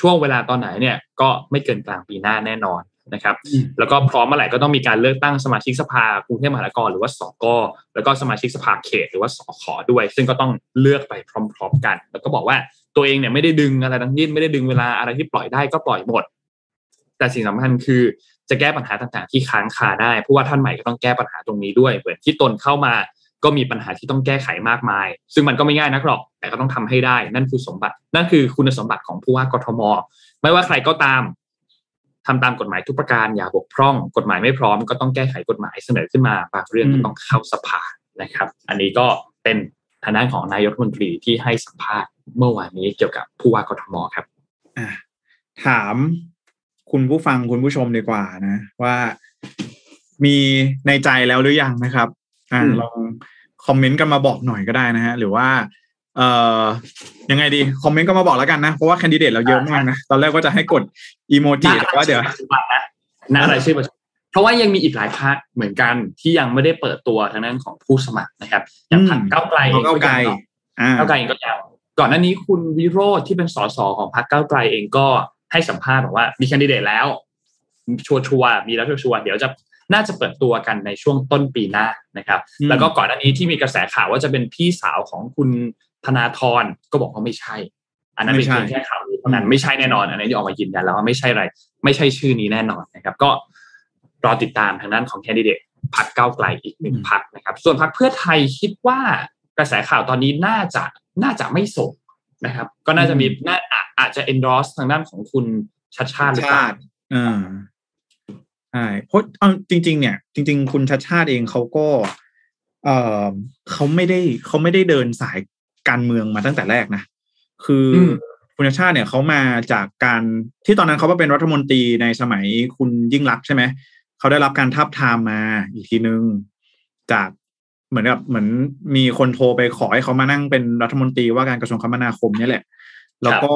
Speaker 2: ช่วงเวลาตอนไหนเนี่ยก็ไม่เกินกลางปีหน้าแน่นอนนะครับ
Speaker 3: อืม
Speaker 2: แล้วก็พร้อมเมื่อไหร่ก็ต้องมีการเลือกตั้งสมาชิกสภากรุงเทพมหานครหรือว่าสกแล้วก็สมาชิกสภาเขต หรือว่าสขด้วย ซึ่งก็ต้องเลือกไปพร้อม ๆ กัน แล้วก็บอกว่า ตัวเองเนี่ยไม่ได้ดึงอะไรทั้งสิ้นไม่ได้ดึงเวลาอะไรที่ปล่อยได้ก็ปล่อยหมด แต่สิ่งสำคัญคือจะแก้ปัญหาต่างๆที่ค้างคาได้เพราะว่าท่านใหม่ก็ต้องแก้ปัญหาตรงนี้ด้วยเหมือนที่ตนเข้ามาก็มีปัญหาที่ต้องแก้ไขมากมาย ซึ่งมันก็ไม่ง่ายนักหรอก แต่ก็ต้องทำให้ได้ นั่นคือสมบัติ นั่นคือคุณสมบัติของผู้ว่ากทม ไม่ว่าใครก็ตามทำตามกฎหมายทุกประการอย่าบกพร่อง กฎหมายไม่พร้อมก็ต้องแก้ไขกฎหมายเสนอขึ้นมาบางเรื่องก็ต้องเข้าสภานะครับ อันนี้ก็เป็นทางด้านของนายกรัฐมนตรีที่ให้สัมภาษณ์ เมื่อวานนี้เกี่ยวกับผู้ว่ากทมครับ
Speaker 3: อะถามคุณผู้ฟังคุณผู้ชมดีกว่านะว่ามีในใจแล้วหรือยังนะครับอ่า
Speaker 2: อืม
Speaker 3: ลองคอมเมนต์กันมาบอกหน่อยก็ได้นะฮะหรือว่า เอ่อยังไงดีคอมเมนต์ก็มาบอกแล้วกันนะเพราะว่าแคนดิเดตเราเยอะมากนะตอนแรกว่าจะให้กดอีโมจิแต่ว่าเดี๋ยว
Speaker 2: ปัจจุบันนะณรายชื่อปัจจุบันเพราะว่ายังมีอีกหลายพรรคเหมือนกันที่ยังไม่ได้เปิดตัวทางด้านของผู้สมัครนะครับอย่างพรรค
Speaker 3: อืม
Speaker 2: ก้าวไกลเอง
Speaker 3: ก้าวไกล
Speaker 2: ยัง
Speaker 3: อ่า
Speaker 2: ก้าวไกลเองก็ยัง ก่อนหน้านี้คุณวิโรธที่เป็นสสของพรรคก้าวไกลเองก็ให้สัมภาษณ์บอกว่ามีแคนดิเดตแล้ว ชัวร์ชัวร์ๆมีแล้วชัวร์ๆเดี๋ยวจะน่าจะเปิดตัวกันในช่วงต้นปีหน้านะครับ
Speaker 3: อืม
Speaker 2: แล้วก็ก่อนหน้านี้ที่มีกระแสข่าวว่าจะเป็นพี่สาวของคุณธนาธรก็บอกว่าไม่ใช่ อันนั้นเป็นเพียงแค่ข่าวลือเท่านั้นไม่ใช่แน่นอน อันนี้ที่ออกมายืนยันแล้วว่าไม่ใช่อะไร ไม่ใช่ชื่อนี้แน่นอนนะครับ ก็รอติดตามทางด้านของแคนดิเดตพักเก้าวไกลอีกหนึ่งพักนะครับ ส่วนพักเพื่อไทยคิดว่ากระแสข่าวตอนนี้น่าจะ น่าจะไม่ส่งนะครับ ก็น่าจะมีน่าอาอาจจะ endorse ทางด้านของคุณชัดชาติหรือเปล่า
Speaker 3: ชาติอ่าใช่เพราะเอาจริง ๆ เนี่ย จริง ๆ คุณชัดชาติเองเขาก็ เออเขาไม่ได้เขาไม่ได้เดินสายการเมืองมาตั้งแต่แรกนะ คืออ
Speaker 2: ม
Speaker 3: คุณชัดชาติเนี่ยเขามาจากการที่ตอนนั้นเขามาเป็นรัฐมนตรีในสมัยคุณยิ่งรักษณ์ใช่ไหมเขาได้รับการทับทามมาอีกทีนึง จาก เหมือนกับเหมือนมีคนโทรไปขอให้เขามานั่งเป็นรัฐมนตรีว่าการกระทรวงคมนาคมเนี่ยแหละ แล้วก็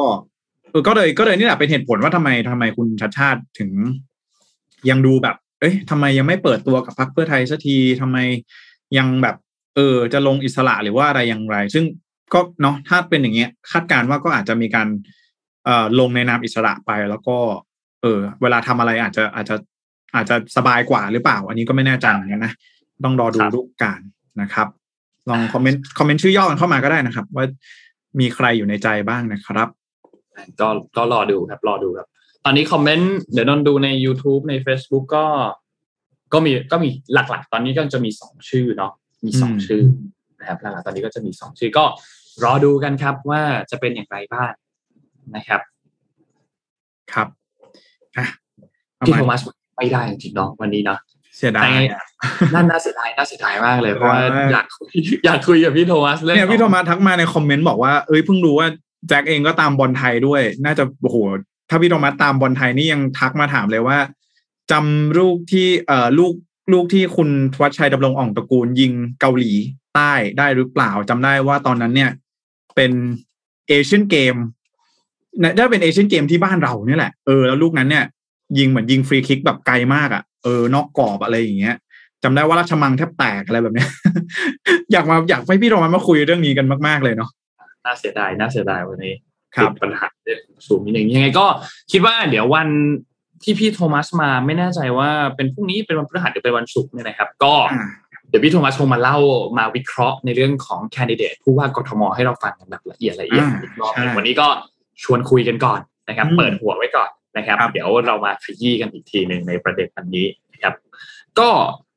Speaker 3: เออก็เลยก็เลยนี่แหละเป็นเหตุผลว่าทำไมทำไมคุณชัดชาติถึง ยังดูแบบ เอ้ยทำไมยังไม่เปิดตัวกับพรรคเพื่อไทยสักทีทำไมยังแบบ เออ จะลงอิสระหรือว่าอะไรอย่างไร ซึ่งก็เนาะถ้าเป็นอย่างเงี้ย คาดการณ์ว่าก็อาจจะมีการเอ่อลงในนามอิสระไปแล้วก็ เออ เวลาทำอะไรอาจจะอาจจะอาจจะสบายกว่าหรือเปล่า อันนี้ก็ไม่แน่ใจเหมือนกันนะต้องรอดูรูปการ นะครับ ลองคอมเมนต์คอมเมนต์ชื่อย่อกันเข้ามาก็ได้นะครับ ว่ามีใครอยู่ในใจบ้างนะครับ
Speaker 2: ก็ก็รอดูครับ รอดูครับ ตอนนี้คอมเมนต์เดี๋ยวนนดูใน YouTube ใน Facebook ก็ ก็มีก็มีหลักๆ ตอนนี้ก็จะมีสองชื่อเนาะมีสอง
Speaker 3: อืม
Speaker 2: ชื่อนะครับหลักๆตอนนี้ก็จะมีสองชื่อก็รอดูกันครับว่าจะเป็นอย่างไรบ้างนะครับ
Speaker 3: ครับอะประ
Speaker 2: พี่
Speaker 3: มาณ
Speaker 2: โทมัสไม่ได้จริงๆเนาะวันนี้เนาะ
Speaker 3: เสียดาย
Speaker 2: แต่น่าน่าเสียดายน่าเสียดายมากเลยเพราะว่า
Speaker 3: เสียดายมาก
Speaker 2: อยากคุยอยากคุยกับพี่โทมัสเรื่อง
Speaker 3: เนี่ยพี่โท
Speaker 2: ของ
Speaker 3: มัสทักมาในคอมเมนต์บอกว่าเอ้ยเพิ่งรู้ว่าแจ็คเองก็ตามบอลไทยด้วย น่าจะโอ้โหถ้าพี่โทมัสตามบอลไทยนี่ยังทักมาถามเลยว่าจำลูกที่เอ่อลูกลูกที่คุณทวัชชัยดำรงอ่องตระกูลยิงเกาหลีใต้ได้หรือเปล่าจำได้ว่าตอนนั้นเนี่ย เป็นเอเชียนเกมน่าจะเป็นเอเชียนเกมที่บ้านเราเนี่ยแหละเออแล้วลูกนั้นเนี่ยยิงเหมือนยิงฟรีคิกแบบไกลมากอะ่ะ เออนอกกรอบอะไรอย่างเงี้ยจำได้ว่าราชมังแทบแตกอะไรแบบเนี้ย อยากมาอยากให้พี่โรมันมาคุยเรื่องนี้กันมาก ๆเลยเนาะ
Speaker 2: น่าเสียดายน่าเสียดายวันนี้
Speaker 3: ครับ
Speaker 2: ติดปัญหาเรื่องสูงนิดนึงยังไงก็คิดว่าเดี๋ยววันที่พี่โทมัสมาไม่แน่ใจว่าเป็นพรุ่งนี้เป็นวันพฤหัสหรือเป็นวันศุกร์เนี่ยนะครับ ก็
Speaker 3: อ่า
Speaker 2: เดี๋ยวพี่โทมัสคงมาเล่ามาวิเคราะห์ในเรื่องของแคนดิเดตผู้ว่ากทมให้เราฟังกันแบบละเอียดละเอียด
Speaker 3: อ่า
Speaker 2: อีกรอบห
Speaker 3: ใช่
Speaker 2: นึ่งวันนี้ก็ชวนคุยกันก่อนนะครับ
Speaker 3: อืม
Speaker 2: เปิดหัวไว้ก่อน นะครับ
Speaker 3: ครับ
Speaker 2: เดี๋ยวเรามาขยี้กันอีกทีหนึ่งในประเด็นอันนี้นะครับ ก็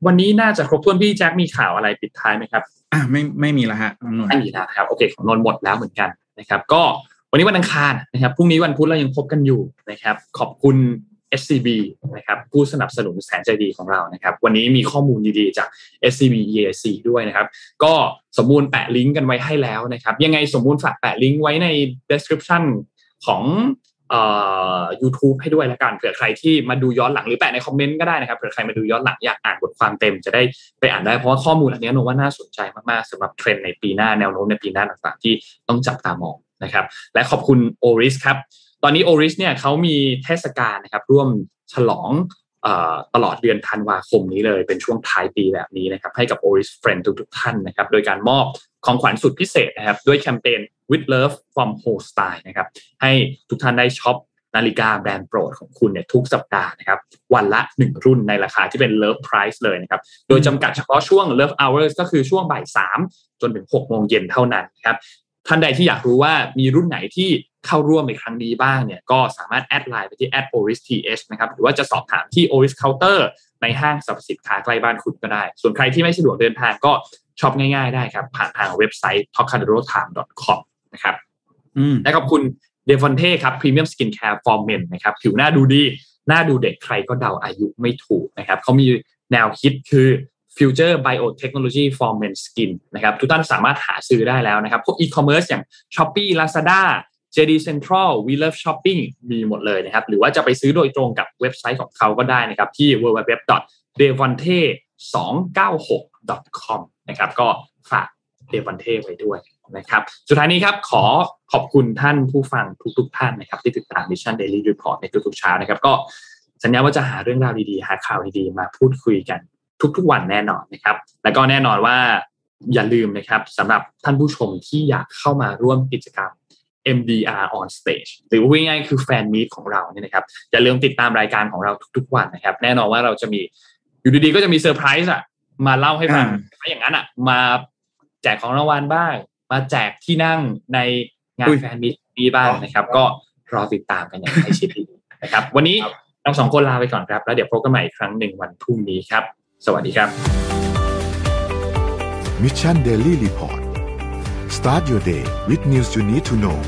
Speaker 2: วันนี้น่าจะครบถ้วนพี่แจ็คมีข่าวอะไรปิดท้ายไหมครับ
Speaker 3: อ่าไม่ไม่มีแล้วฮะน้องหน่วย
Speaker 2: ไม่มีแล้วนะครับโอเคของนนท์หมดแล้วเหมือนกันนะครับ ก็วันนี้วันอังคารนะครับพรุ่งนี้วันพุธเรายังพบกันอยู่นะครับ ขอบคุณ SCB นะครับผู้สนับสนุนแสนใจดีของเรานะครับ วันนี้มีข้อมูลดีๆจาก SCB EAC ด้วยนะครับ ก็สมมูลแปะลิงก์กันไว้ให้แล้วนะครับ ยังไงสมมูลฝากแปะลิงก์ไว้ใน description ของ เอ่อ YouTube ให้ด้วยละกันเผื่อใครที่มาดูย้อนหลังหรือแปะในคอมเมนต์ก็ได้นะครับเผื่อใครมาดูย้อนหลังอยากอ่านบทความเต็มจะได้ไปอ่านได้เพราะว่าข้อมูลอันนี้หนูว่าน่าสนใจมากๆสำหรับเทรนด์ในปีหน้าแนวโน้มในปีหน้าต่างๆ ที่ต้องจับตามองนะครับ และขอบคุณ Oris ครับตอนนี้ Oris เนี่ยเขามีเทศกาลนะครับร่วมฉลองตลอดเดือนธันวาคมนี้เลยเป็นช่วงท้ายปีแบบนี้นะครับให้กับ Oris Friend ทุกๆท่านนะครับโดยการมอบ ของขวัญสุดพิเศษนะครับ ด้วยแคมเปญ with love from whole style นะครับ ให้ทุกท่านได้ช็อปนาฬิกาแบรนด์โปรดของคุณเนี่ยทุกสัปดาห์นะครับ วันละ 1 รุ่นในราคาที่เป็น love price เลยนะครับ โดยจำกัดเฉพาะช่วง love hours ก็คือช่วงบ่าย 3 จนถึง 6 โมงเย็นเท่านั้นนะครับท่านใดที่อยากรู้ว่ามีรุ่นไหนที่เข้าร่วมในครั้งนี้บ้างเนี่ยก็สามารถ add ไลน์ไปที่ @oristh นะครับหรือว่าจะสอบถามที่ oris counter ในห้างสรรพสินค้าใกล้บ้านคุณก็ได้ ส่วนใครที่ไม่สะดวกเดินทางก็ shop ง่ายๆได้ครับ ผ่านทางเว็บไซต์ t o k a d o t i m e c o m นะครับ
Speaker 3: อืม
Speaker 2: และขอบคุณเดฟอนเท่ครับ premium skincare for men นะครับผิวหน้าดูดี หน้าดูเด็กใครก็เดาอายุไม่ถูกนะครับเขามีแนวคิดคือ Future Biotechnology for Men Skin นะครับทุกท่านสามารถหาซื้อได้แล้วนะครับ พวกอีคอมเมิร์ซอย่าง Shopee Lazada JD Central We Love Shopping มีหมดเลยนะครับ หรือว่าจะไปซื้อโดยตรงกับเว็บไซต์ของเขาก็ได้นะครับ ที่ www.devonte296.com นะครับ ก็ฝากเดวันเทไว้ด้วยนะครับ สุดท้ายนี้ครับขอขอบคุณท่านผู้ฟังทุกๆท่านนะครับ ที่ติดตาม Mission Daily Report ในทุกๆเช้านะครับ ก็สัญญาว่าจะหาเรื่องราวดีๆ หาข่าวดีๆ มาพูดคุยกันทุกๆวันแน่นอนนะครับ แล้วก็แน่นอนว่าอย่าลืมนะครับสำหรับท่านผู้ชมที่อยากเข้ามาร่วมกิจกรรม MDR on stage หรือว่าง่ายคือ fan meet ของเราเนี่ยนะครับอย่าลืมติดตามรายการของเราทุกๆวันนะครับ แน่นอนว่าเราจะมีอยู่ดีๆก็จะมีเซอร์ไพรส์อะ มาเล่าให้ฟัง
Speaker 3: อ่า
Speaker 2: ถ้าอย่างนั้นอะมาแจกของรางวัลบ้าง มาแจกที่นั่งในงาน
Speaker 3: อุ้ย
Speaker 2: fan meet นี้บ้างนะครับ ก็รอติดตามกันอย่างใกล้ชิดนะครับ วันนี้เราสองคนลาไปก่อนครับ แล้วเดี๋ยวพบกันใหม่อีกครั้งหนึ่งวันพรุ่งนี้ครับ สวัสดีครับ
Speaker 1: Mission Daily Report start your day with news you need to know